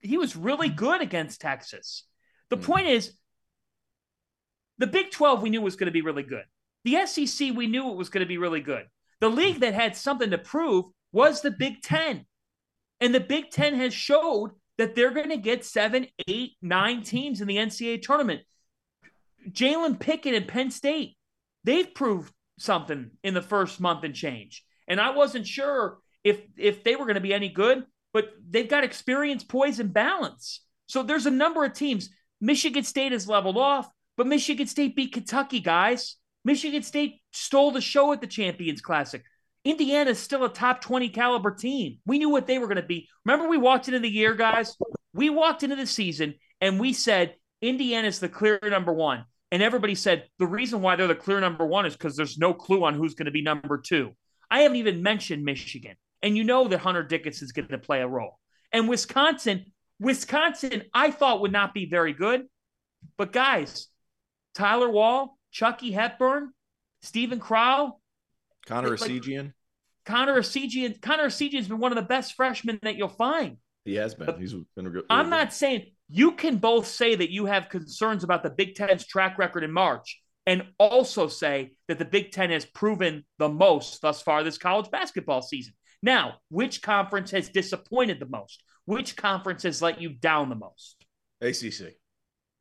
he was really good against Texas. The mm. point is, the Big 12 we knew was going to be really good. The SEC we knew it was going to be really good. The league that had something to prove was the Big 10. And the Big 10 has showed that they're going to get seven, eight, nine teams in the NCAA tournament. Jalen Pickett and Penn State, they've proved something in the first month and change. And I wasn't sure if if they were going to be any good, but they've got experience, poise, and balance. So there's a number of teams. Michigan State has leveled off, but Michigan State beat Kentucky, guys. Michigan State stole the show at the Champions Classic. Indiana's still a top 20 caliber team. We knew what they were going to be. Remember, we walked into the year, guys? We walked into the season and we said Indiana's the clear number one. And everybody said the reason why they're the clear number one is because there's no clue on who's going to be number two. I haven't even mentioned Michigan. And you know that Hunter Dickinson is going to play a role. And Wisconsin, Wisconsin, I thought would not be very good. But guys, Tyler Wahl, Chucky Hepburn, Steven Crowl, Connor Essegian. Connor Essegian. Connor Essegian's been one of the best freshmen that you'll find. He has been. But He's been. Really I'm not saying you can both say that you have concerns about the Big Ten's track record in March, and also say that the Big Ten has proven the most thus far this college basketball season. Now, which conference has disappointed the most? Which conference has let you down the most? ACC.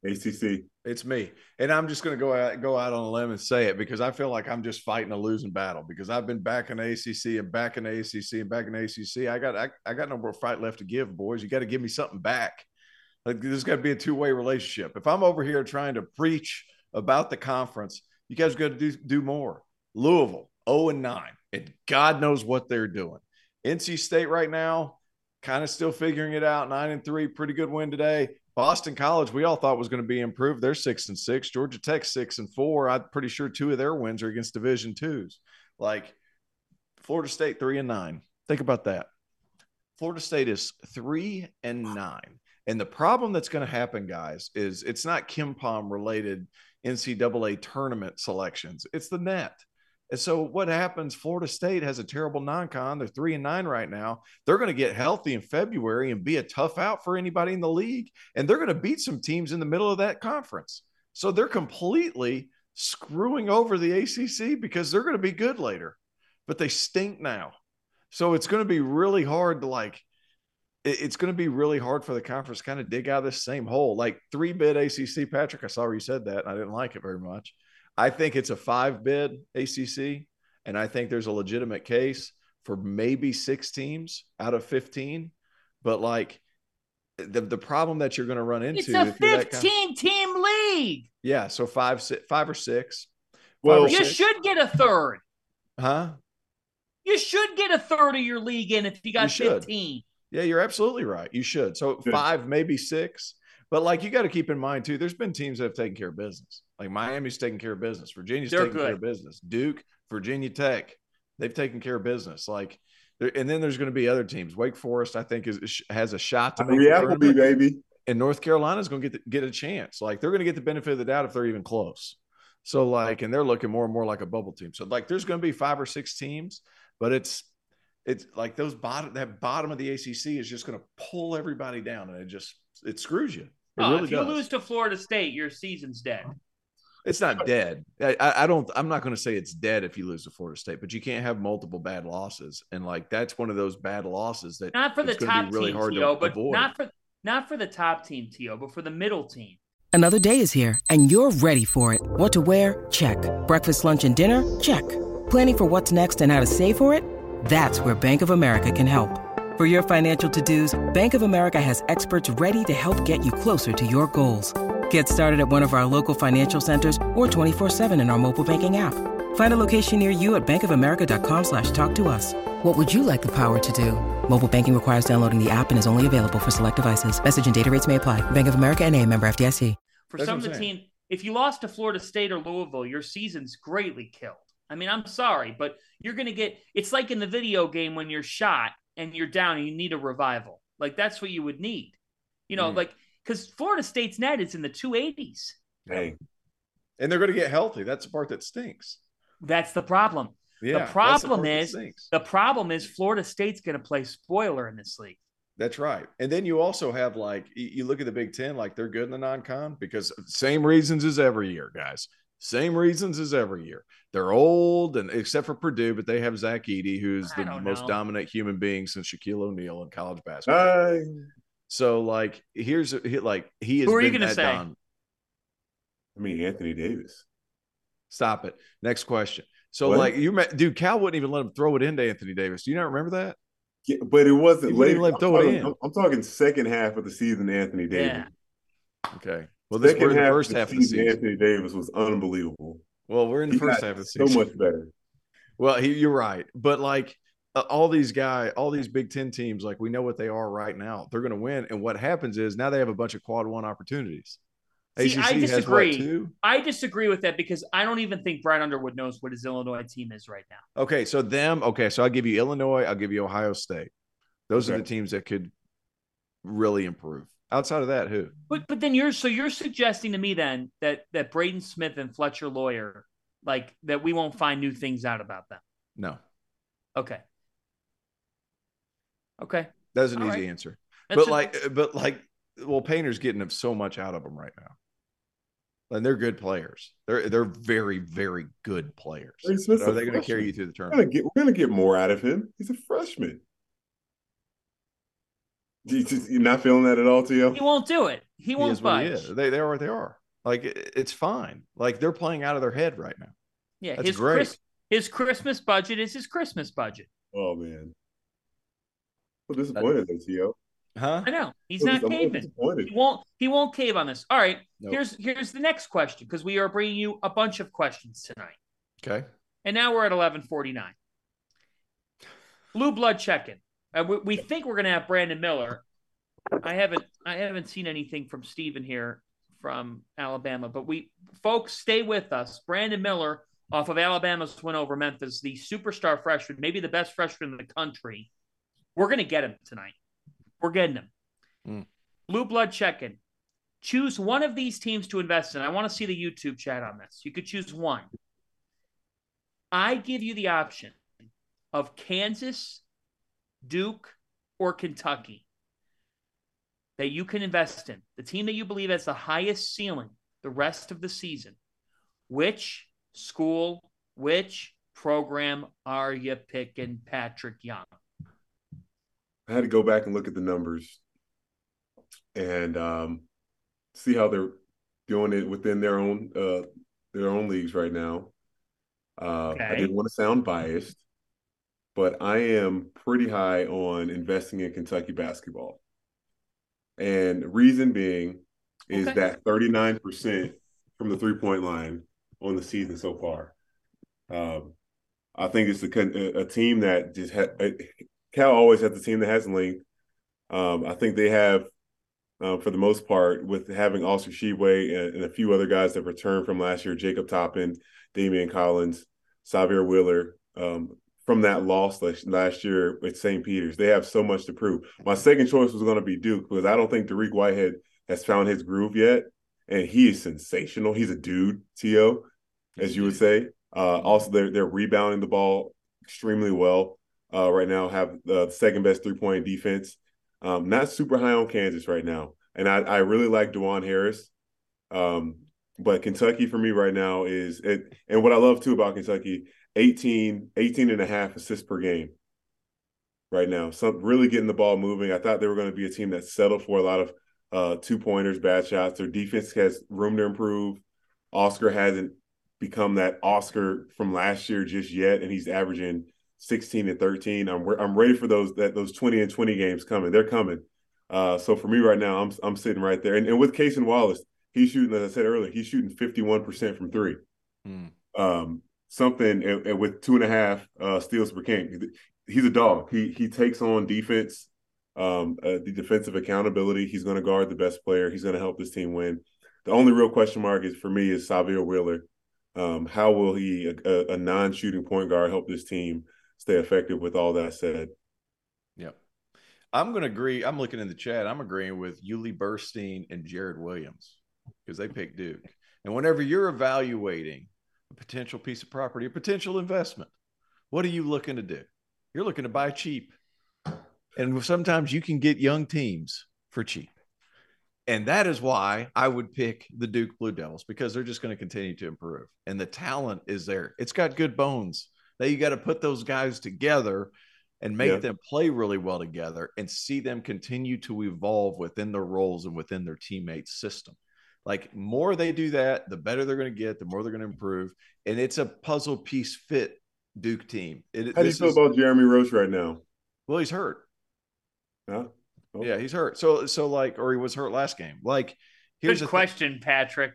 ACC. It's me, and I'm just going to go out go out on a limb and say it because I feel like I'm just fighting a losing battle because I've been back in ACC and back in ACC and back in ACC. I got I, I got no more fight left to give, boys. You got to give me something back. Like there's got to be a two way relationship. If I'm over here trying to preach about the conference, you guys got to do do more. Louisville 0 and 9, and God knows what they're doing. NC State right now, kind of still figuring it out. Nine and three, pretty good win today. Boston College, we all thought was going to be improved. They're six and six. Georgia Tech six and four. I'm pretty sure two of their wins are against Division twos. Like Florida State three and nine. Think about that. Florida State is three and nine. And the problem that's going to happen, guys, is it's not KenPom related NCAA tournament selections. It's the net. And so what happens? Florida State has a terrible non-con. They're three and nine right now. They're going to get healthy in February and be a tough out for anybody in the league. And they're going to beat some teams in the middle of that conference. So they're completely screwing over the ACC because they're going to be good later, but they stink now. So it's going to be really hard to like. It's going to be really hard for the conference to kind of dig out of this same hole. Like three bid ACC, Patric. I saw you said that. And I didn't like it very much. I think it's a five bid ACC, and I think there's a legitimate case for maybe six teams out of 15. But like the, the problem that you're going to run into, it's a 15 kind of, team league. Yeah. So five, five or six. Well, You should get a third. huh? You should get a third of your league in if you got You should. 15. Yeah, you're absolutely right. You should. So five, maybe six. But like you got to keep in mind too, there's been teams that have taken care of business. Like Miami's taking care of business. Virginia's They're taking care of business. Duke, Virginia Tech, they've taken care of business. Like, and then there's going to be other teams. Wake Forest, I think, is has a shot to make Tyree the Appleby, tournament. baby. and North Carolina's going to get the, get a chance. Like they're going to get the benefit of the doubt if they're even close. So like, and they're looking more and more like a bubble team. So like, there's going to be five or six teams, but it's it's like those bottom that bottom of the ACC is just going to pull everybody down, and it just it screws you. It Oh, really if you does. lose to Florida State, your season's dead. It's not dead. I, I I don't. I'm not going to say it's dead if you lose to Florida State, but you can't have multiple bad losses, and like that's one of those bad losses that Not for the it's be top really team, hard to T.O., but avoid. not for not for the top team, T.O., but for the middle team. Another day is here, and you're ready for it. What to wear? Check. Breakfast, lunch, and dinner? Check. Planning for what's next and how to save for it? That's where Bank of America can help. For your financial to-dos, Bank of America has experts ready to help get you closer to your goals. Get started at one of our local financial centers or 24-7 in our mobile banking app. Find a location near you at bankofamerica.com slash talk to us. What would you like the power to do? Mobile banking requires downloading the app and is only available for select devices. Message and data rates may apply. Bank of America and a member FDIC. For That's some of the saying. team, if you lost to Florida State or Louisville, your season's greatly killed. I mean, I'm sorry, but you're going to get it's like in the video game when you're shot and you're down and you need a revival. Like that's what you would need. You know, Mm. like because Florida State's net is in the 280s. Dang. and they're going to get healthy. That's the part that stinks. That's the problem. Yeah, the problem part that is stinks. the problem is Florida State's going to play spoiler in this league. That's right. And then you also have like you you look at the Big Ten, like they're good in the non-con because same reasons as every year, guys. Same reasons as every year. They're old, and except for Purdue, but they have Zach Edey, who's I the most know. dominant human being since Shaquille O'Neal in college basketball. Bye. so, like, here's he- like he is. Who are you gonna say? I mean, Anthony Davis. Stop it. Next question. So, What? like, you, met, dude, Cal wouldn't even let him throw it into Anthony Davis. Do you not remember that? Yeah, but it wasn't He wouldn't late. let I'm throw it talking, in. I'm, I'm talking second half of the season, Anthony Davis. Yeah. Okay. Well, this second we're in the first half of the season, season. Anthony Davis was unbelievable. Well, we're in the He first half of the season. So much better. Well, he, you're right, but like uh, all these guy, all these Big Ten teams, like we know what they are right now. They're going to win, and what happens is now they have a bunch of quad one opportunities. See, I ACC has what, disagree. I disagree with that because I don't even think Brian Underwood knows what his Illinois team is right now. Okay, so them. Okay, so I'll give you Illinois. I'll give you Ohio State. Those are the teams that could really improve. Outside of that, who? But but then you're so you're suggesting to me then that that Braden Smith and Fletcher Loyer like that we won't find new things out about them. No, Okay. Okay. that's an All easy right. answer. That's but a- like, but like, well, Painter's getting so much out of them right now, and they're good players. They're they're very very good players. Braden Smith's are they going to carry you through the We're tournament? we're gonna get more out of him. He's a freshman. You just, you're not feeling that at all, T.O? he won't do it. He He won't is what he budge. is. They they are what they are. Like it's fine. Like they're playing out of their head right now. Yeah, That's his great. Chris, his Christmas budget is his Christmas budget. Oh man. I'm disappointed though, T.O. Huh? I know. He's I'm not caving. He won't he won't cave on this. All right. Nope. Here's here's the next question because we are bringing you a bunch of questions tonight. Okay. And now we're at 1149. Blue blood check-in. Uh, we, we think we're going to have Brandon Miller. I haven't I haven't seen anything from Steven here from Alabama, but we folks stay with us. Brandon Miller off of Alabama's win over Memphis, the superstar freshman, maybe the best freshman in the country. We're going to get him tonight. We're getting him. Mm. Blue blood check-in. Choose one of these teams to invest in. I want to see the YouTube chat on this. You could choose one. I give you the option of Kansas, Duke, or Kentucky that you can invest in. The team that you believe has the highest ceiling the rest of the season. Which school, which program are you picking, Patric Young? I had to go back and look at the numbers and um, see how they're doing it within their own uh, their own leagues right now. Uh, I didn't want to sound biased, but I am pretty high on investing in Kentucky basketball. And reason being is Okay. that 39% from the three point line on the season so far. Um, I think it's a, a team that just had Cal always has a team that has length. Um, I think they have, um, for the most part, with having Oscar Tshiebwe and, and, a few other guys that returned from last year, Jacob Toppin, Daimion Collins, Sahvir Wheeler, um, from that loss last, year at St. Peter's. They have so much to prove. My second choice was going to be Duke because I don't think Dariq Whitehead has found his groove yet. And he is sensational. He's a dude, T.O., as you would say. Uh, also, they're, they're rebounding the ball extremely well uh, right now, have the second best three point defense. Um, not super high on Kansas right now. And I, I really like Dajuan Harris. Um, but Kentucky for me right now is it, and what I love too about Kentucky, 18, 18 and a half assists per game right now. So really getting the ball moving. I thought they were going to be a team that settled for a lot of uh, two pointers, bad shots. Their defense has room to improve. Oscar hasn't become that Oscar from last year just yet, and he's averaging 16 and 13. I'm I'm ready for those that those 20 and 20 games coming. They're coming. Uh, so for me right now, I'm I'm sitting right there. And, and with Cason Wallace, he's shooting, as I said earlier, he's shooting 51% from three. Hmm. Um, something and, and, with two and a half uh, steals per game. He's a dog. He he takes on defense, um, uh, the defensive accountability. He's going to guard the best player. He's going to help this team win. The only real question mark is for me is Sahvir Wheeler. Um, how will he, a, a non-shooting point guard, help this team stay effective? With all that said, yep. I'm going to agree. I'm looking in the chat. I'm agreeing with Yuli Burstein and Jared Williams because they picked Duke. And whenever you're evaluating a potential piece of property, a potential investment, what are you looking to do? You're looking to buy cheap. And sometimes you can get young teams for cheap. And that is why I would pick the Duke Blue Devils because they're just going to continue to improve. And the talent is there. It's got good bones. Now you got to put those guys together and make yeah. them play really well together and see them continue to evolve within their roles and within their teammates' system. Like more they do that, the better they're going to get, the more they're going to improve. And it's a puzzle piece fit Duke team. It, How do you feel is, about Jeremy Roach right now? Well, he's hurt. Yeah. Oh. Yeah, he's hurt. So so like, or he was hurt last game. Like, here's Good question, th- Patric.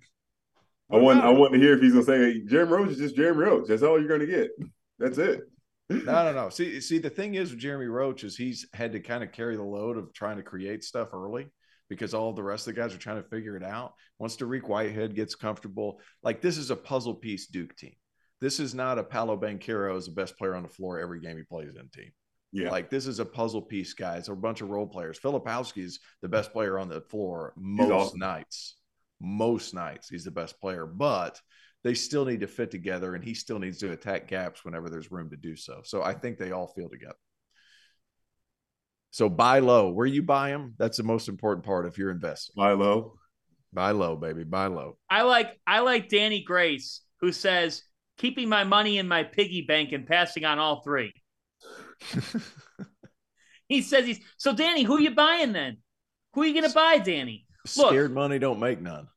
I want I want to hear if he's gonna say hey, Jeremy Roach is just Jeremy Roach. That's all you're gonna get. That's it. no, no, no. See, see, the thing is with Jeremy Roach is he's had to kind of carry the load of trying to create stuff early because all the rest of the guys are trying to figure it out. Once Dariq Whitehead gets comfortable, like this is a puzzle piece Duke team. This is not a Paolo Banchero is the best player on the floor every game he plays in team. Yeah. Like this is a puzzle piece, guys. A bunch of role players. Filipowski is the best player on the floor most awesome. nights. Most nights, he's the best player, but they still need to fit together and he still needs to attack gaps whenever there's room to do so. So I think they all feel together. So buy low. Where you buy them, that's the most important part if you're investing. Buy low. Buy low, baby. Buy low. I like I like Danny Grace, who says keeping my money in my piggy bank and passing on all three. (laughs) he says he's so Danny, who you buying then? Who are you gonna buy, Danny? Look, Scared money don't make none.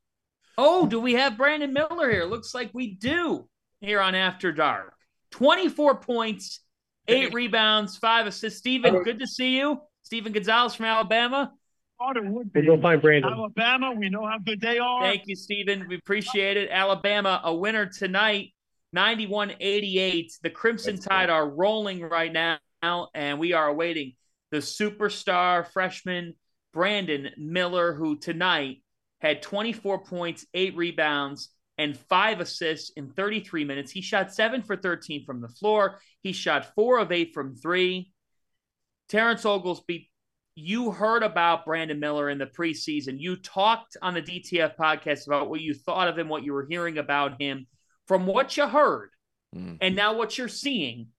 Oh, do we have Brandon Miller here? Looks like we do here on After Dark. 24 points, eight (laughs) rebounds, five assists. Steven, good to see you. Steven Gonzalez from Alabama. We'll go find Brandon. Alabama, we know how good they are. Thank you, Stephen. We appreciate it. Alabama, a winner tonight, 91 88. The Crimson That's Tide cool. are rolling right now, and we are awaiting the superstar freshman Brandon Miller, who tonight had 24 points, eight rebounds, and five assists in 33 minutes. He shot seven for 13 from the floor. He shot four of eight from three. Terrence Oglesby, you heard about Brandon Miller in the preseason. You talked on the DTF podcast about what you thought of him, what you were hearing about him. From what you heard, mm. and now what you're seeing,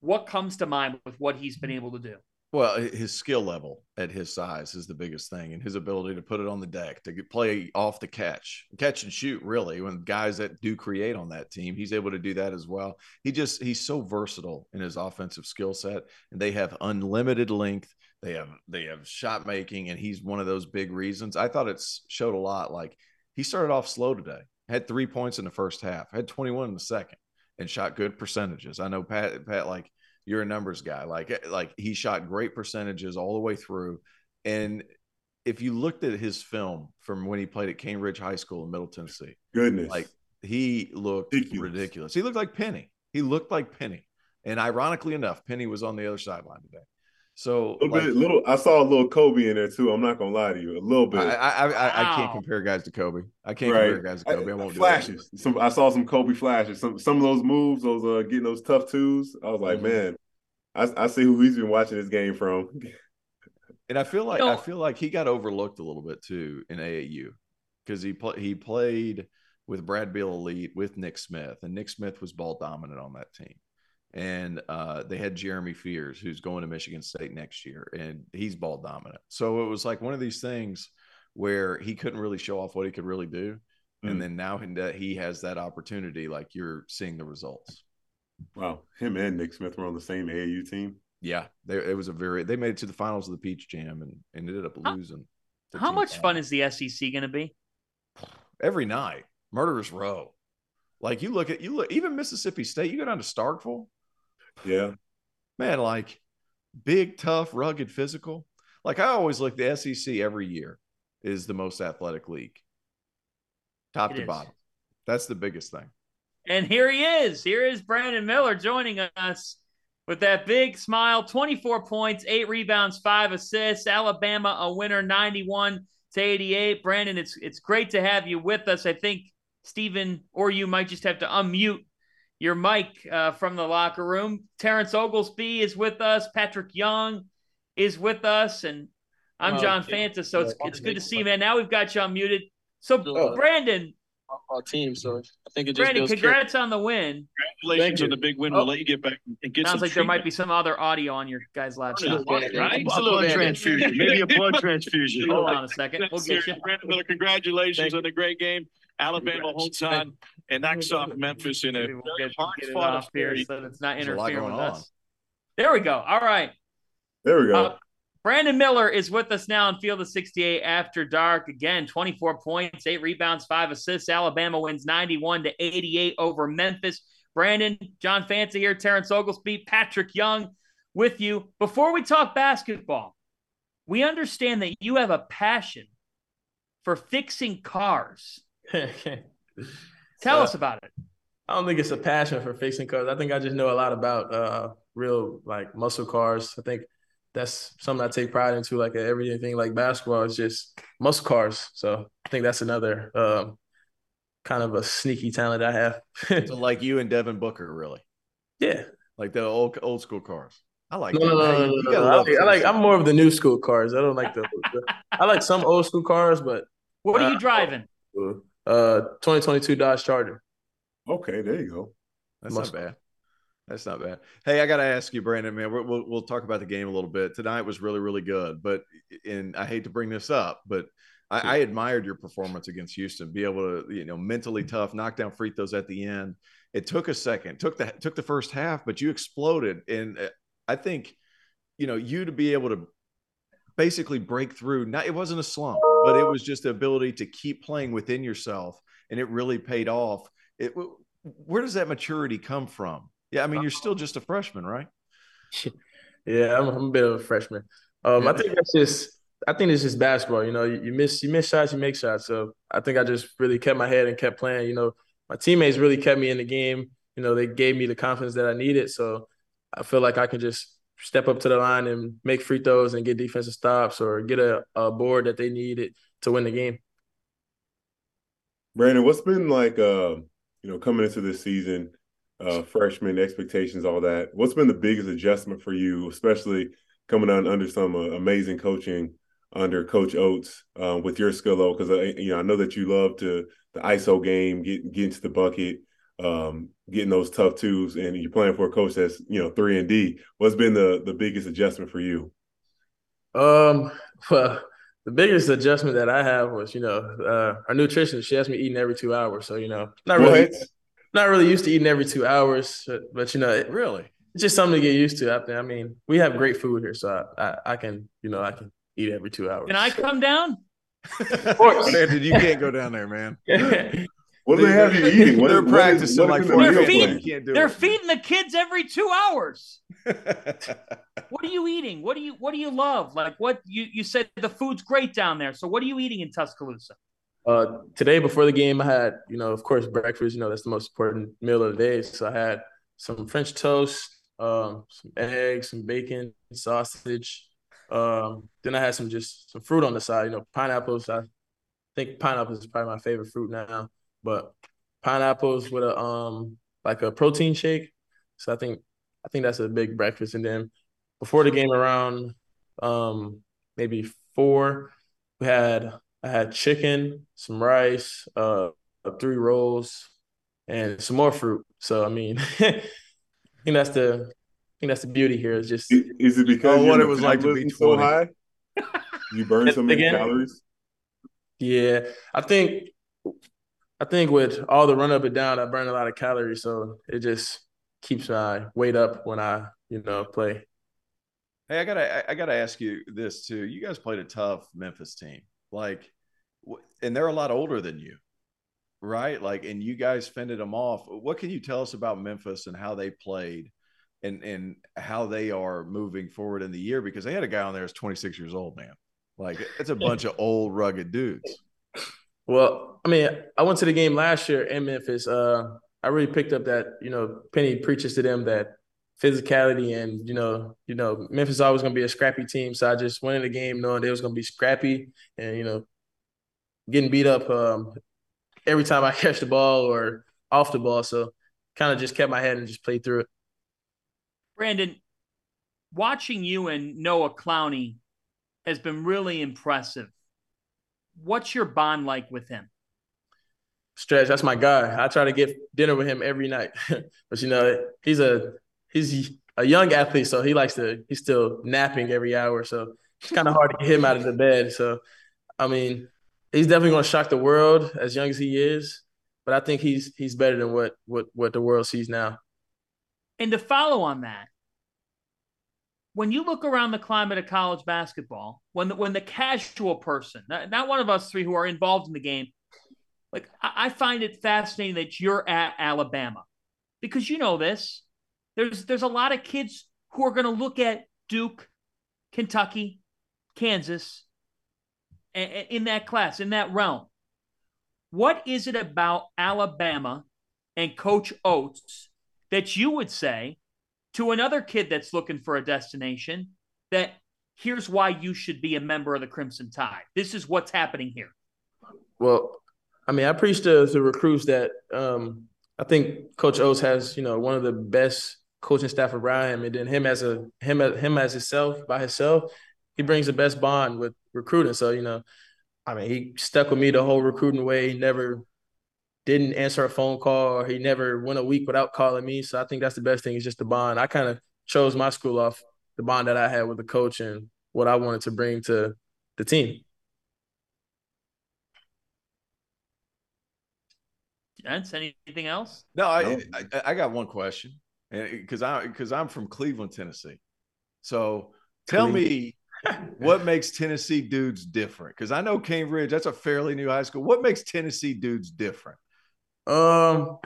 what comes to mind with what he's been able to do? Well, his skill level at his size is the biggest thing, and his ability to put it on the deck to play off the catch, catch and shoot. Really, when guys that do create on that team, he's able to do that as well. He just he's so versatile in his offensive skill set, and they have unlimited length. They have they have shot making, and he's one of those big reasons. I thought it's showed a lot. Like he started off slow today, had three points in the first half, had twenty one in the second, and shot good percentages. I know Pat Pat like you're a numbers guy. Like eh, like he shot great percentages all the way through. And if you looked at his film from when he played at Cane Ridge High School in Middle Tennessee, goodness, like he looked Ridiculous. ridiculous. He looked like Penny. He looked like Penny. And ironically enough, Penny was on the other sideline today. So A little like, bit, little. I saw a little Kobe in there too. I'm not gonna lie to you, a little bit. I, I, I, I can't compare guys to Kobe. I can't right. compare guys to Kobe. I, won't do that. flashes. Some I saw some Kobe flashes. Some some of those moves, those uh getting those tough twos. I was like, Mhm. man, I, I see who he's been watching this game from. (laughs) And I feel like No. I feel like he got overlooked a little bit too in AAU because he pl- he played with Brad Beal Elite with Nick Smith, and Nick Smith was ball dominant on that team. And uh, they had Jeremy Fears, who's going to Michigan State next year, and he's ball dominant. So it was like one of these things where he couldn't really show off what he could really do. Mm. And then now that he has that opportunity, like you're seeing the results. Wow, him and Nick Smith were on the same AAU team. Yeah, they, it was a very. They made it to the finals of the Peach Jam and, and ended up losing. to How much Five. fun is the SEC going to be? every night. Murderers Row. Like you look at you look even Mississippi State. You go down to Starkville, Yeah, man. Like big, tough, rugged, physical. Like I always look, the SEC every year is the most athletic league, top It to is. bottom. That's the biggest thing. And here he is. Here is Brandon Miller joining us with that big smile 24 points, eight rebounds, five assists. Alabama a winner 91 to 88. Brandon, it's it's great to have you with us. I think Stephen or you might just have to unmute your mic uh, from the locker room. Terrence Oglesby is with us. Patric Young is with us. And I'm Oh, John yeah. Fanta. So it's, Yeah, it's good to see you, man. Now we've got you unmuted. So, Sure. Brandon, our team. So I think it just Brandon, builds congrats on the win. Congratulations on the big win. We'll let you get back and get Sounds some like there might be some other audio on your guys' live stuff. right? A a little blood bit. transfusion, maybe a blood transfusion. Hold on a second. We'll get you. Brandon congratulations Thank on the great game. Alabama holds on and knocks off Memphis in a Maybe we'll very get, hard get it fought off here so that it's not There's a lot interfering with going on. us. There we go. All right. there we go. Uh, Brandon Miller is with us now in Field of 68 after dark. Again, 24 points, eight rebounds, five assists. Alabama wins 91 to 88 over Memphis. Brandon, John Fanta here, Terrence Oglesby, Patric Young with you. Before we talk basketball, we understand that you have a passion for fixing cars. (laughs) Tell Uh, us about it. I don't think it's a passion for fixing cars. I think I just know a lot about uh real like muscle cars. I think that's something I take pride into. Like everything like basketball is just muscle cars. So I think that's another um kind of a sneaky talent I have. So like you and Devin Booker, really, yeah. like the old old school cars. I like No, that. no, no, no, no, no. I, like, I like. I'm more of the new school cars. I don't like the, the I like some old school cars, but What are you uh, driving? Uh 2022 Dodge Charger. okay, there you go. That's Must- not bad. That's not bad. Hey, I got to ask you, Brandon, man. We're, we'll we'll talk about the game a little bit. Tonight was really really good, but and I hate to bring this up, but I, I admired your performance against Houston. Be able to you know mentally tough, knock down free throws at the end. It took a second, took the took the first half, but you exploded, and uh, I think you know you to be able to basically break through. Not it wasn't a slump, but it was just the ability to keep playing within yourself, and it really paid off. It where does that maturity come from? Yeah, I mean, you're still just a freshman, right? (laughs) Yeah, I'm, I'm a bit of a freshman. Um, I think that's just I think it's just basketball. You know, you, you miss you miss shots, you make shots. So I think I just really kept my head and kept playing. You know, my teammates really kept me in the game. You know, they gave me the confidence that I needed. So I feel like I can just step up to the line and make free throws and get defensive stops or get a, a board that they needed to win the game. Brandon, what's been like uh, you know, coming into this season, uh freshman expectations, all that. What's been the biggest adjustment for you, especially coming on under some uh, amazing coaching under Coach Oats uh, with your skill level? Because you know, I know that you love to the ISO game, get get into the bucket, um, getting those tough twos, and you're playing for a coach that's you know three and D. What's been the the biggest adjustment for you? Um, well, the biggest adjustment that I have was, you know, uh, our nutritionist. She has me eating every two hours, so you know, not really, What? not really used to eating every two hours, but, but you know, it- Really? it's just something to get used to. I, I mean, we have great food here, so I, I, I can, you know, I can eat every two hours. Can I come down? of course. (laughs) Brandon, you can't go down there, man. (laughs) (laughs) What do they have you eating? What They're is- what is- practicing what like is four They're feeding- can't do They're it. feeding the kids every two hours. (laughs) What are you eating? What do you What do you love? Like what you you said the food's great down there. So what are you eating in Tuscaloosa? Uh, today before the game, I had you know, of course, breakfast. You know, that's the most important meal of the day. So I had some French toast, um, some eggs, some bacon, sausage. Um, then I had some just some fruit on the side. You know, pineapples. I think pineapples is probably my favorite fruit now, but pineapples with a um like a protein shake. So I think I think that's a big breakfast. And then before the game, around um maybe four, we had I had chicken, some rice, uh, three rolls, and some more fruit. So I mean, (laughs) I think that's the I think that's the beauty here. Is just is it because Oh, what it was like to be so high? You burn so many Again? calories. yeah. I think I think with all the run up and down, I burn a lot of calories, so it just keeps my weight up when I you know play. Hey, I gotta, I- gotta ask you this too. You guys played a tough Memphis team, like, and they're a lot older than you, right? Like, and you guys fended them off. What can you tell us about Memphis and how they played, and and how they are moving forward in the year? Because they had a guy on there who's 26 years old, man. Like, it's a bunch of old, rugged dudes. Well, I mean, I went to the game last year in Memphis. Uh, I really picked up that you know Penny preaches to them that physicality and you know you know Memphis is always going to be a scrappy team. So I just went in the game knowing they was going to be scrappy and you know getting beat up um, every time I (laughs) catch the ball or off the ball. So kind of just kept my head and just played through it. Brandon, watching you and Noah Clowney has been really impressive. What's your bond like with him? Stretch, that's my guy. I try to get dinner with him every night, (laughs) but you know he's a he's a young athlete, so he likes to he's still napping every hour, so it's kind of hard to get him out of the bed. So, I mean, he's definitely going to shock the world as young as he is, but I think he's he's better than what what what the world sees now. And to follow on that, when you look around the climate of college basketball, when the, when the casual person, not, not one of us three who are involved in the game, like I, I find it fascinating that you're at Alabama because you know this. There's there's a lot of kids who are going to look at Duke, Kentucky, Kansas, a- in that class, in that realm. What is it about Alabama and Coach Oats that you would say to another kid that's looking for a destination that here's why you should be a member of the Crimson Tide? This is what's happening here. Well, I mean, I preach to the recruits that um, I think Coach Oats has, you know, one of the best coaching staff around him, and then him as a him as him as himself by himself, he brings the best bond with recruiting. So you know, I mean, he stuck with me the whole recruiting way. He never didn't answer a phone call, or he never went a week without calling me. So I think that's the best thing is just the bond. I kind of chose my school off the bond that I had with the coach and what I wanted to bring to the team. Gents, anything else? No, I, I I got one question, because I because I'm from Cleveland, Tennessee. So tell me, (laughs) what makes Tennessee dudes different? Because I know Cane Ridge, that's a fairly new high school. What makes Tennessee dudes different? Um,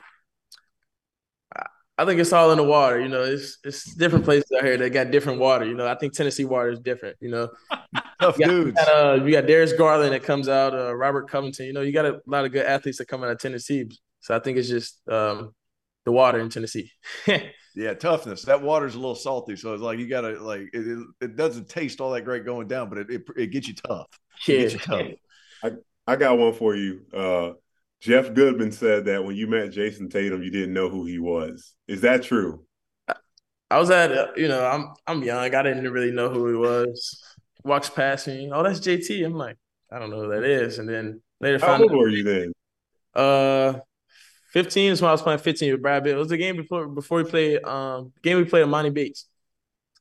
I- I think it's all in the water. You know, it's it's different places out here that got different water. You know, I think Tennessee water is different. You know, (laughs) Tough you got, dudes. You got, uh, you got Darius Garland that comes out, uh, Robert Covington. You know, you got a lot of good athletes that come out of Tennessee. So I think it's just um, the water in Tennessee. (laughs) Yeah, toughness. That water's a little salty, so it's like you gotta like it. It, it doesn't taste all that great going down, but it it, it gets you tough. It gets you tough. (laughs) I got one for you. Uh, Jeff Goodman said that when you met Jayson Tatum, you didn't know who he was. Is that true? I was at, you know, I'm I'm young. I didn't really know who he was. Walks past me. Oh, that's JT. I'm like, I don't know who that is. And then later How old out- were you then? Uh, 15 is when I was playing 15 with Brad Beal. It was the game before before we played um game we played Monty Bates.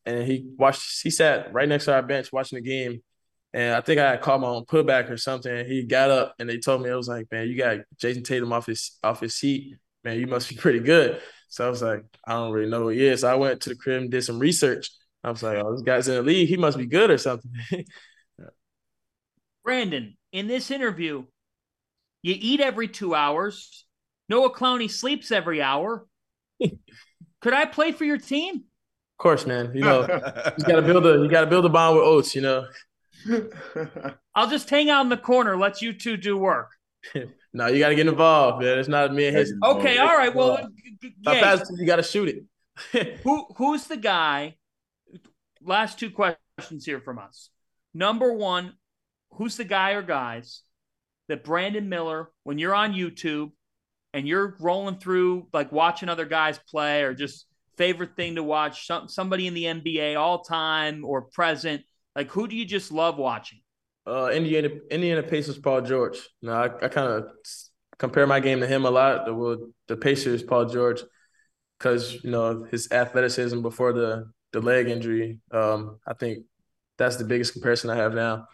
And he watched he sat right next to our bench watching the game. And I think I had called my own putback or something. He got up and they told me, it was like, man, you got Jayson Tatum off his off his seat. Man, you must be (laughs) pretty good. So I was like, I don't really know who he is. So I went to the crib and did some research. I was like, oh, this guy's in the league. He must be good or something. (laughs) Brandon, in this interview, you eat every two hours. Noah Clowney sleeps every hour. (laughs) Could I play for your team? Of course, man. You know, you gotta build a you gotta build a bond with Oats, you know. (laughs) I'll just hang out in the corner, let you two do work. (laughs) no, you got to get involved, man. It's not me and his. Okay, all right. Well, how fast you got to shoot it? (laughs) Who who's the guy? Last two questions here from us. Number one, who's the guy or guys that Brandon Miller, when you're on YouTube and you're rolling through like watching other guys play or just favorite thing to watch, some, somebody in the NBA all time or present, like who do you just love watching? Uh, Indiana Indiana Pacers Paul George. No, I, I kind of compare my game to him a lot. The the Pacers Paul George, because you know his athleticism before the the leg injury. Um, I think that's the biggest comparison I have now.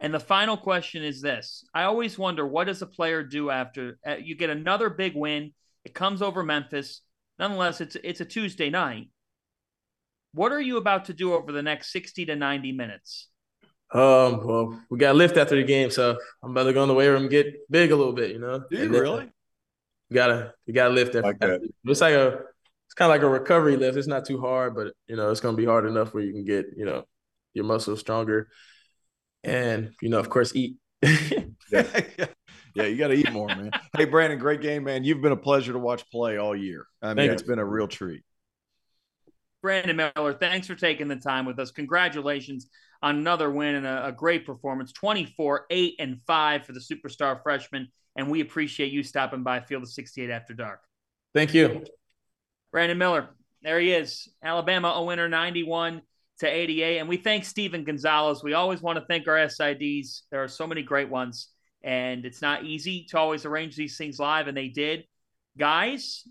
And the final question is this: I always wonder what does a player do after uh, you get another big win? It comes over Memphis. Nonetheless, it's it's a Tuesday night. What are you about to do over the next sixty to ninety minutes? Um, well, we got lift after the game, so I'm about to go in the weight room and get big a little bit, you know. Do you really? We gotta we gotta lift after, like that. It's like a it's kind of like a recovery lift. It's not too hard, but you know, it's gonna be hard enough where you can get, you know, your muscles stronger. And, you know, of course, eat. (laughs) yeah. yeah, you got to eat more, man. Hey, Brandon, great game, man. You've been a pleasure to watch play all year. I mean, Thank it's you. been a real treat. Brandon Miller, thanks for taking the time with us. Congratulations on another win and a, a great performance 24, 8, and 5 for the superstar freshman. And we appreciate you stopping by Field of 68 After Dark. Thank you. Brandon Miller, there he is. Alabama a winner 91 to 88. And we thank Stephen Gonzalez. We always want to thank our SIDs. There are so many great ones. And it's not easy to always arrange these things live, and they did. Guys,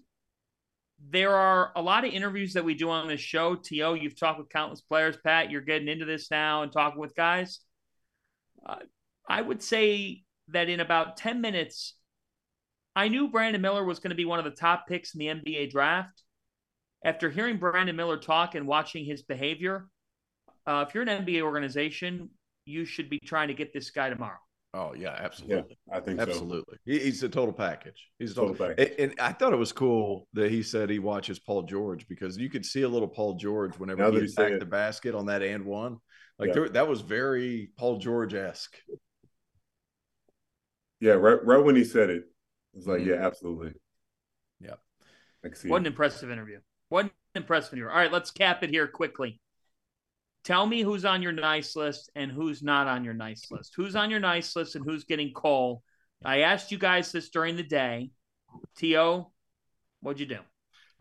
there are a lot of interviews that we do on this show. T.O., you've talked with countless players. Pat, you're getting into this now and talking with guys. Uh, I would say that in about 10 minutes, I knew Brandon Miller was going to be one of the top picks in the NBA draft. After hearing Brandon Miller talk and watching his behavior, uh, if you're an NBA organization, you should be trying to get this guy tomorrow. Oh yeah, absolutely. Yeah, I think absolutely. So. he's a total package. He's a total, total package. And, and, I thought it was cool that he said he watches Paul George because you could see a little Paul George whenever now he attacked the basket on that and one. Like yeah. there, that was very Paul George esque. Yeah, right. Right when he said it, it's like, mm-hmm. yeah, absolutely. Yeah, what an impressive interview. What an impressive interview. All right, let's cap it here quickly. Tell me who's on your nice list and who's not on your nice list. Who's on your nice list and who's getting coal? I asked you guys this during the day. T.O., what'd you do?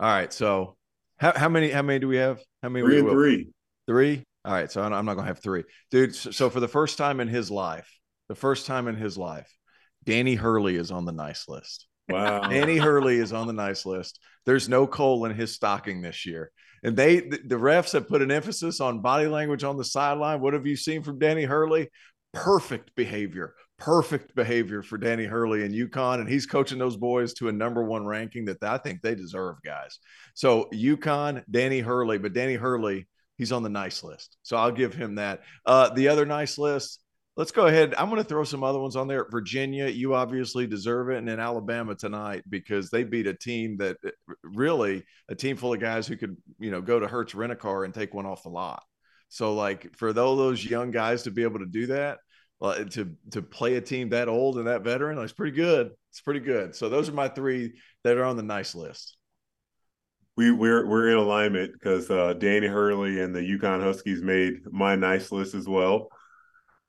All right. So how, how many how many do we have? How many? Three and three. Three? All right. So I'm not going to have three. Dude, so for the first time in his life, the first time in his life, Danny Hurley is on the nice list. Wow. Danny Hurley is on the nice list. There's no coal in his stocking this year. And they, the refs have put an emphasis on body language on the sideline. What have you seen from Danny Hurley? Perfect behavior, perfect behavior for Danny Hurley and UConn. And he's coaching those boys to a number one ranking that I think they deserve, guys. So UConn, Danny Hurley, but Danny Hurley, he's on the nice list. So I'll give him that. Uh, the other nice list, let's go ahead. I'm going to throw some other ones on there. Virginia, you obviously deserve it. And then Alabama tonight because they beat a team that really a team full of guys who could, you know, go to Hertz rent a car and take one off the lot. So like for those young guys to be able to do that, uh, to to play a team that old and that veteran, it's pretty good. It's pretty good. So those are my three that are on the nice list. We we're we're in alignment because uh, Danny Hurley and the UConn Huskies made my nice list as well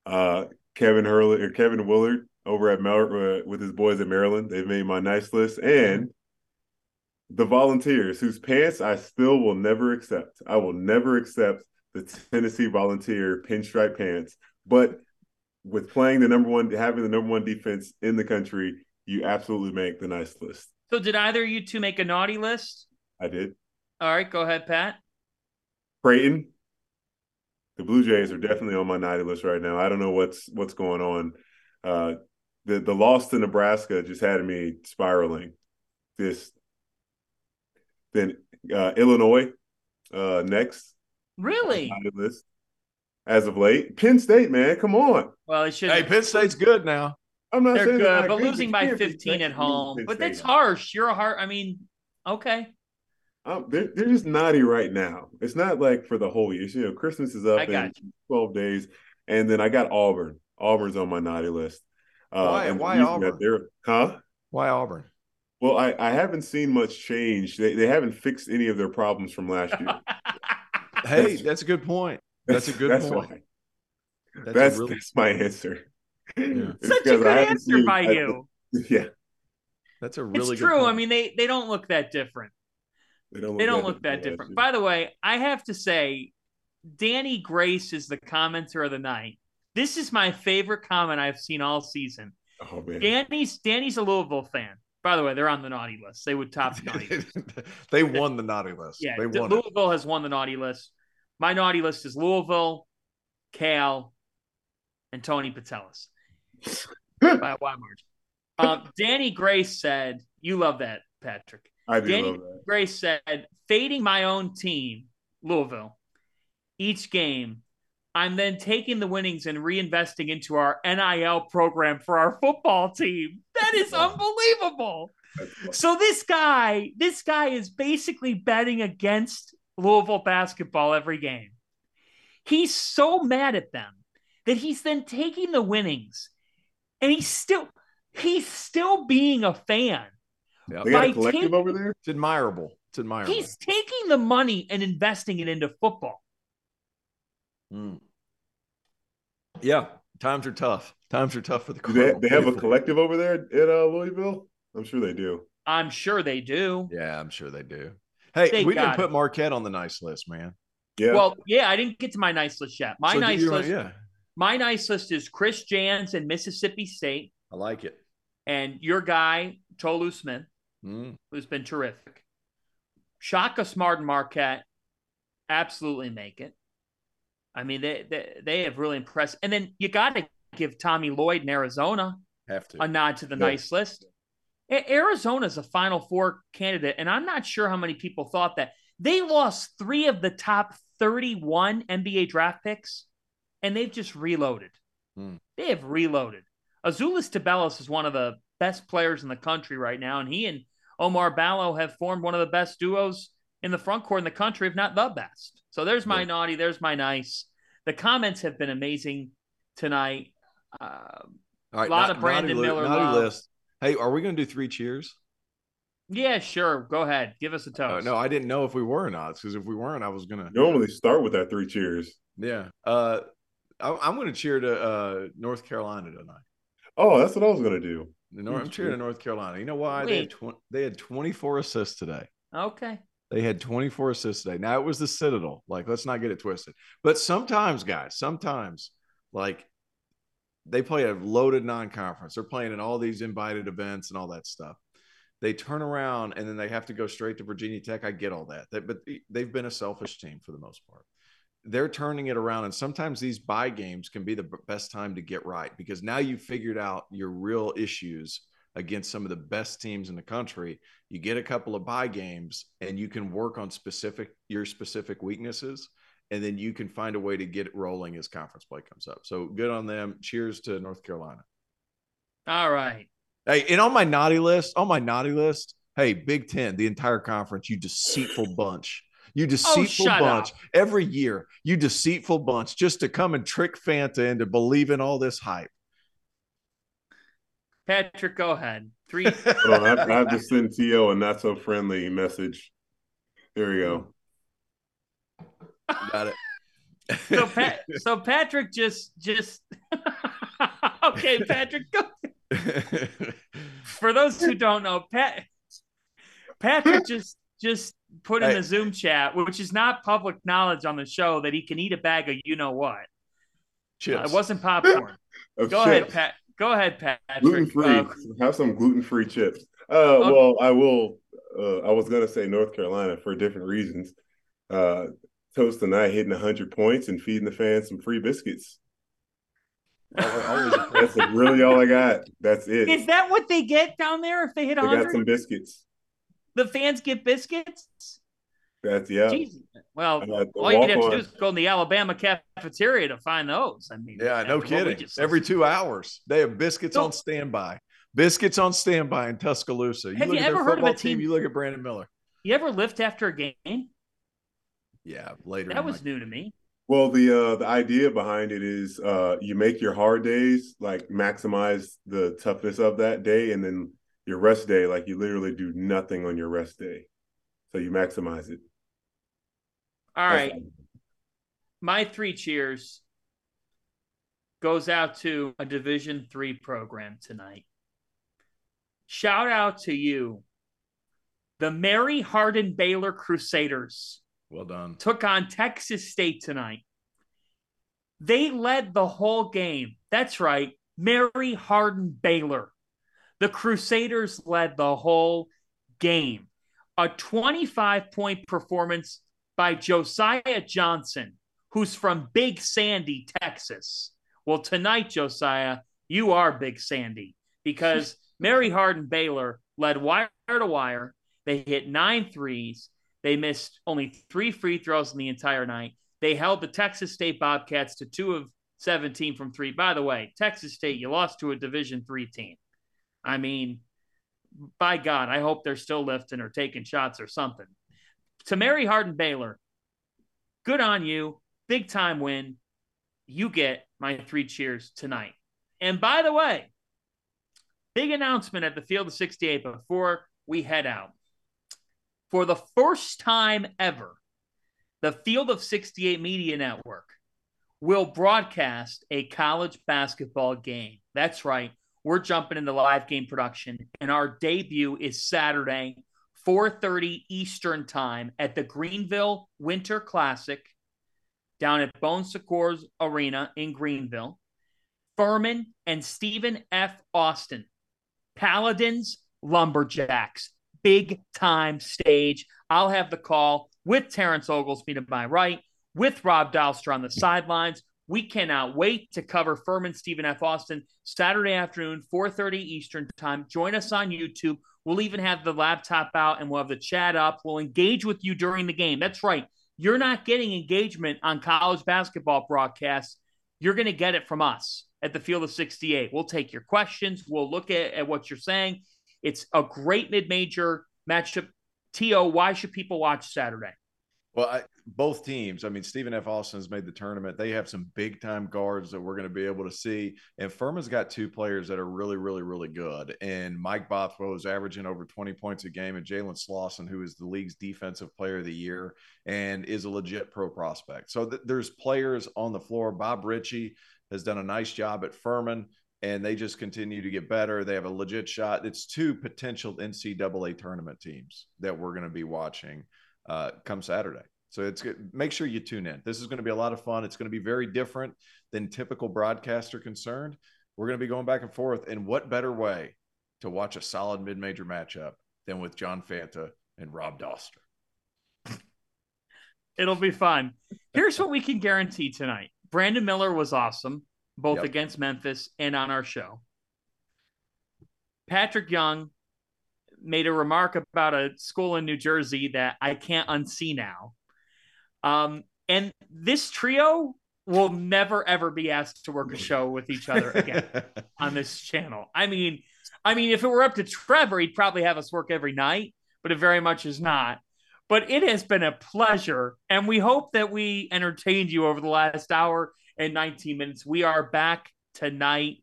uh, Kevin Hurley or Kevin Willard over at Mel- uh, with his boys at Maryland. They've made my nice list, and the Volunteers, whose pants I still will never accept. I will never accept the Tennessee Volunteer pinstripe pants, but with playing the number one, having the number one defense in the country, you absolutely make the nice list. So, did either of you two make a naughty list? I did. All right, go ahead, Pat. Creighton, the Blue Jays are definitely on my naughty list right now. I don't know what's what's going on. Uh, the the loss to Nebraska just had me spiraling. This then uh, Illinois uh, next. Really? List as of late. Penn State, man, come on. Well, it should. Hey, Penn State's good now. I'm not they're saying good, but losing by 15 at home. But that's harsh. You're a hard. I mean, okay. Um, they're, they're just naughty right now. It's not like for the whole year. You know, Christmas is up in you. 12 days. And then I got Auburn. Auburn's on my naughty list. Uh, Why- and why Auburn? they're- huh? Why Auburn? Well, I, I haven't seen much change. They they haven't fixed any of their problems from last year. (laughs) Hey, that's a good point. (laughs) That's a good that's point. Why. That's, That's really that's my answer. (laughs) It's Such a good answer seen- by I- you. Yeah, that's a really it's good true. I mean, they they don't look that different. They don't They don't that look that different. By the way, I have to say, Danny Grace is the commenter of the night. This is my favorite comment I've seen all season. Oh man, Danny's Danny's a Louisville fan. By the way, they're on the naughty list. They would top the naughty list. (laughs) they won the naughty list. Yeah, won. it. Louisville has won the naughty list. My naughty list is Louisville, Cal, and Tony Patelis (laughs) by a wide margin. Um, Danny Grace said, "You love that, Patric." I do Danny. Grace said, "Fading my own team, Louisville, each game." I'm then taking the winnings and reinvesting into our NIL program for our football team. That is unbelievable. So this guy, this guy is basically betting against Louisville basketball every game. He's so mad at them that he's then taking the winnings and he's still he's still being a fan. Yep. They got a collective taking- over there. It's admirable. It's admirable. He's taking the money and investing it into football. Mm. Yeah, times are tough. Times are tough for the they, they have a (laughs) collective over there at uh, Louisville. I'm sure they do. I'm sure they do. Yeah, I'm sure they do. Hey, They we didn't got put. Marquette on the nice list, man. Yeah. Well, yeah, I didn't get to my nice list yet. My So nice you- list, Yeah, my nice list is Chris Jans and Mississippi State, I like it. and your guy Tolu Smith, Mm. who's been terrific. Shaka Smart and Marquette absolutely make it. I mean, they they, they have really impressed. And then you got to give Tommy Lloyd in Arizona Have to. a nod to the Yeah. nice list. Arizona's a Final Four candidate, and I'm not sure how many people thought that. They lost three of the top 31 NBA draft picks, and they've just reloaded. Hmm. They have reloaded. Azuolas Tubelis is one of the best players in the country right now, and he and Oumar Ballo have formed one of the best duos in the front court in the country, if not the best. So there's my Yeah. naughty, there's my nice. The comments have been amazing tonight. Um, All right, lot not- of Brandon naughty Miller naughty love. list. Hey, are we going to do three cheers? Yeah, sure. Go ahead. Give us a Uh, no, I didn't know if we were or not. Because if we weren't, I was gonna. Normally start with that three cheers. Yeah. Uh, I, I'm going to cheer to uh, North Carolina tonight. Oh, that's what I was gonna do. The Nor- I'm cheering to North Carolina. You know why? They had, tw- they had 24 assists today. Okay. They had 24 assists today. Now it was the Citadel. Like, let's not get it twisted. But sometimes, guys, sometimes, like, they play a loaded non-conference. They're playing in all these invited events and all that stuff. They turn around and then they have to go straight to Virginia Tech. I get all that. That- but they've been a selfish team for the most part. They're turning it around, and sometimes these buy games can be the best time to get right because now you've figured out your real issues against some of the best teams in the country. You get a couple of buy games, and you can work on specific your specific weaknesses, and then you can find a way to get it rolling as conference play comes up. So good on them. Cheers to North Carolina. All right. Hey, and on my naughty list, on my naughty list, hey, Big Ten, the entire conference, you deceitful bunch. You oh, deceitful shut bunch. up. Every year, you deceitful bunch just to come and trick Fanta into believing all this hype. Patric, go ahead. Three. (laughs) Hold on, I, have- I have to send To a not so friendly message. There we go. (laughs) Got it. so Pat, so Patric just just (laughs) okay, Patric. Go. For those who don't know, Pat Patric just just put in the Zoom chat, which is not public knowledge on the show, that he can eat a bag of you know what. Chips. Uh, it wasn't popcorn. (laughs) Of Go ahead. Pat. Go ahead, Patric. Gluten free. Uh, Have some gluten free chips. Uh, Okay. well, I will. Uh, I was gonna say North Carolina for different reasons. Uh, Toast and I hitting hundred points and feeding the fans some free biscuits. (laughs) That's really all I got. That's it. is that what they get down there if they hit I got some biscuits. The fans get biscuits. That's yeah. Jesus. Well, Uh, all you have to do is go in the Alabama cafeteria to find those. I mean, Yeah, no after what we kidding. Every two hours, they have biscuits So- on standby. Biscuits on standby in Tuscaloosa. You Have look you at their ever heard of a football team, team- You look at Brandon Miller. You ever lift after a game? Yeah, later. That was my- new to me. Well, the uh, the idea behind it is uh, you make your hard days like maximize the toughness of that day, and then your rest day, like you literally do nothing on your rest day, so you maximize it. All right, my three cheers goes out to a Division three program tonight. Shout out to you, the Mary Hardin Baylor Crusaders. Well done. Took on Texas State tonight. They led the whole game. That's right. Mary Hardin Baylor. The Crusaders led the whole game. A 25 point performance by Josiah Johnson, who's from Big Sandy, Texas. Well, tonight, Josiah, you are Big Sandy because (laughs) Mary Hardin Baylor led wire to wire. They hit nine threes. They missed only three free throws in the entire night. They held the Texas State Bobcats to two of 17 from three. By the way, Texas State, you lost to a Division three team. I mean, by God, I hope they're still lifting or taking shots or something. To Mary Hardin Baylor, good on you. Big time win. You get my three cheers tonight. And by the way, big announcement at the Field of 68 before we head out. For the first time ever, the Field of 68 Media Network will broadcast a college basketball game. That's right. We're jumping into live game production, and our debut is Saturday, 4:30 Eastern Time at the Greenville Winter Classic down at Bon Secours Arena in Greenville. Furman and Stephen F. Austin, Paladins, Lumberjacks, big time stage. I'll have the call with Terrence Oglesby to my right, with Rob Dauster on the sidelines. We cannot wait to cover Furman Stephen F. Austin Saturday afternoon, 4:30 Eastern time. Join us on YouTube. We'll even have the laptop out and we'll have the chat up. We'll engage with you during the game. That's right. You're not getting engagement on college basketball broadcasts. You're going to get it from us at the Field of 68. We'll take your questions. We'll look at, at what you're saying. It's a great mid-major matchup. To why should people watch Saturday? Well, I, both teams. I mean, Stephen F. Austin's made the tournament. They have some big time guards that we're going to be able to see. And Furman's got two players that are really, really, really good. And Mike Bothwell is averaging over 20 points a game, and Jalen Slawson, who is the league's defensive player of the year and is a legit pro prospect. So th- there's players on the floor. Bob Richey has done a nice job at Furman and they just continue to get better. They have a legit shot. It's two potential NCAA tournament teams that we're going to be watching uh, come Saturday. So it's good. Make sure you tune in. This is going to be a lot of fun. It's going to be very different than typical broadcaster concerned. We're going to be going back and forth. And what better way to watch a solid mid-major matchup than with John Fanta and Rob Dauster? It'll be fun. Here's what we can guarantee tonight. Brandon Miller was awesome both yep. against Memphis and on our show. Patric Young made a remark about a school in New Jersey that I can't unsee now. Um, and this trio will never ever be asked to work a show with each other again (laughs) on this channel. I mean, I mean, if it were up to Trevor, he'd probably have us work every night, but it very much is not. But it has been a pleasure, and we hope that we entertained you over the last hour and 19 minutes. We are back tonight.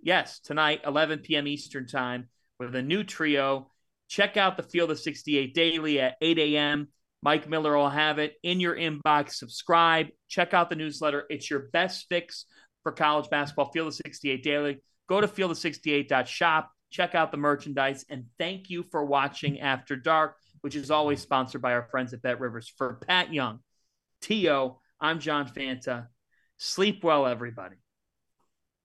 Yes, tonight, 11 p.m. Eastern Time, with a new trio. Check out the Field of 68 daily at 8 a.m. Mike Miller will have it in your inbox. Subscribe. Check out the newsletter. It's your best fix for college basketball. Field of 68 daily. Go to field68.shop. Check out the merchandise. And thank you for watching After Dark, which is always sponsored by our friends at Bet Rivers. For Pat Young, T.O., I'm John Fanta. Sleep well, everybody.